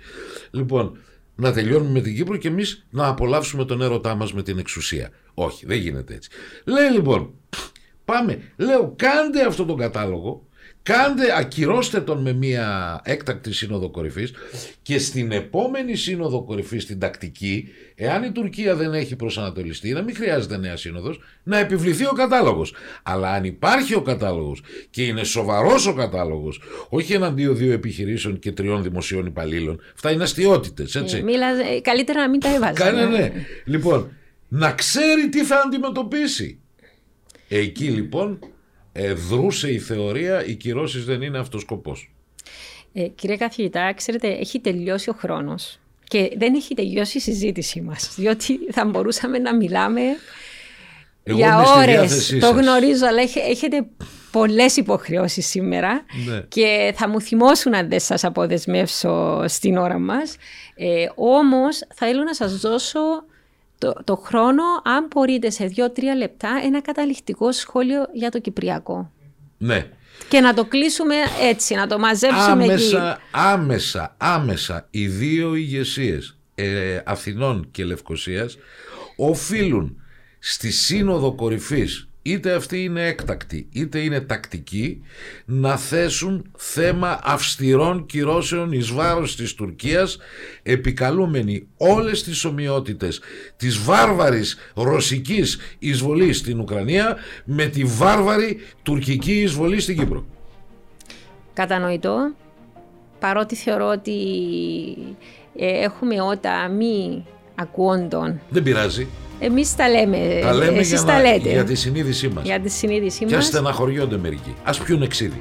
Λοιπόν, να τελειώνουμε με την Κύπρο και εμείς να απολαύσουμε τον έρωτά μας με την εξουσία. Όχι, δεν γίνεται έτσι. Λέει λοιπόν, Πάμε. Λέω, κάντε αυτό τον κατάλογο, κάντε, ακυρώστε τον με μια έκτακτη σύνοδο κορυφής και στην επόμενη σύνοδο κορυφής, στην τακτική, εάν η Τουρκία δεν έχει προσανατολιστεί, να μην χρειάζεται νέα σύνοδος, να επιβληθεί ο κατάλογος. Αλλά αν υπάρχει ο κατάλογος και είναι σοβαρός ο κατάλογος, όχι εναντίον δύο επιχειρήσεων και τριών δημοσίων υπαλλήλων, αυτά είναι αστείωτητες, έτσι. Ε, μίλα, ε, καλύτερα να μην τα έβαζε. Κάνε ναι. Λοιπόν, να ξέρει τι θα αντιμετωπίσει. Εκεί λοιπόν ε, δρούσε η θεωρία, οι κυρώσεις δεν είναι αυτός σκοπός. Ε, κύριε καθηγητά, ξέρετε, έχει τελειώσει ο χρόνος και δεν έχει τελειώσει η συζήτησή μας, διότι θα μπορούσαμε να μιλάμε Εγώ για είμαι στη ώρες. διάθεσή Το σας. γνωρίζω, αλλά έχ- έχετε πολλές υποχρεώσεις σήμερα Ναι. και θα μου θυμώσουν αν δεν σας αποδεσμεύσω στην ώρα μας. Ε, όμως, θέλω να σας δώσω το, το χρόνο, αν μπορείτε σε δύο-τρία λεπτά, ένα καταληκτικό σχόλιο για το Κυπριακό. Ναι. Και να το κλείσουμε έτσι, να το μαζέψουμε εκεί. Άμεσα, άμεσα, άμεσα οι δύο ηγεσίες ε, Αθηνών και Λευκοσίας οφείλουν στη σύνοδο κορυφής είτε αυτή είναι έκτακτη είτε είναι τακτική να θέσουν θέμα αυστηρών κυρώσεων εις βάρος της Τουρκίας επικαλούμενοι όλες τις ομοιότητες της βάρβαρης ρωσικής εισβολής στην Ουκρανία με τη βάρβαρη τουρκική εισβολή στην Κύπρο. Κατανοητό, παρότι θεωρώ ότι ε, έχουμε ότα μη ακούοντων Δεν πειράζει. Εμείς τα λέμε, Τα λέμε εσείς για, τα να- λέτε. για τη συνείδησή μας. Για τη συνείδησή Και μας. στεναχωριόνται μερικοί. Ας πιούν εξίδι.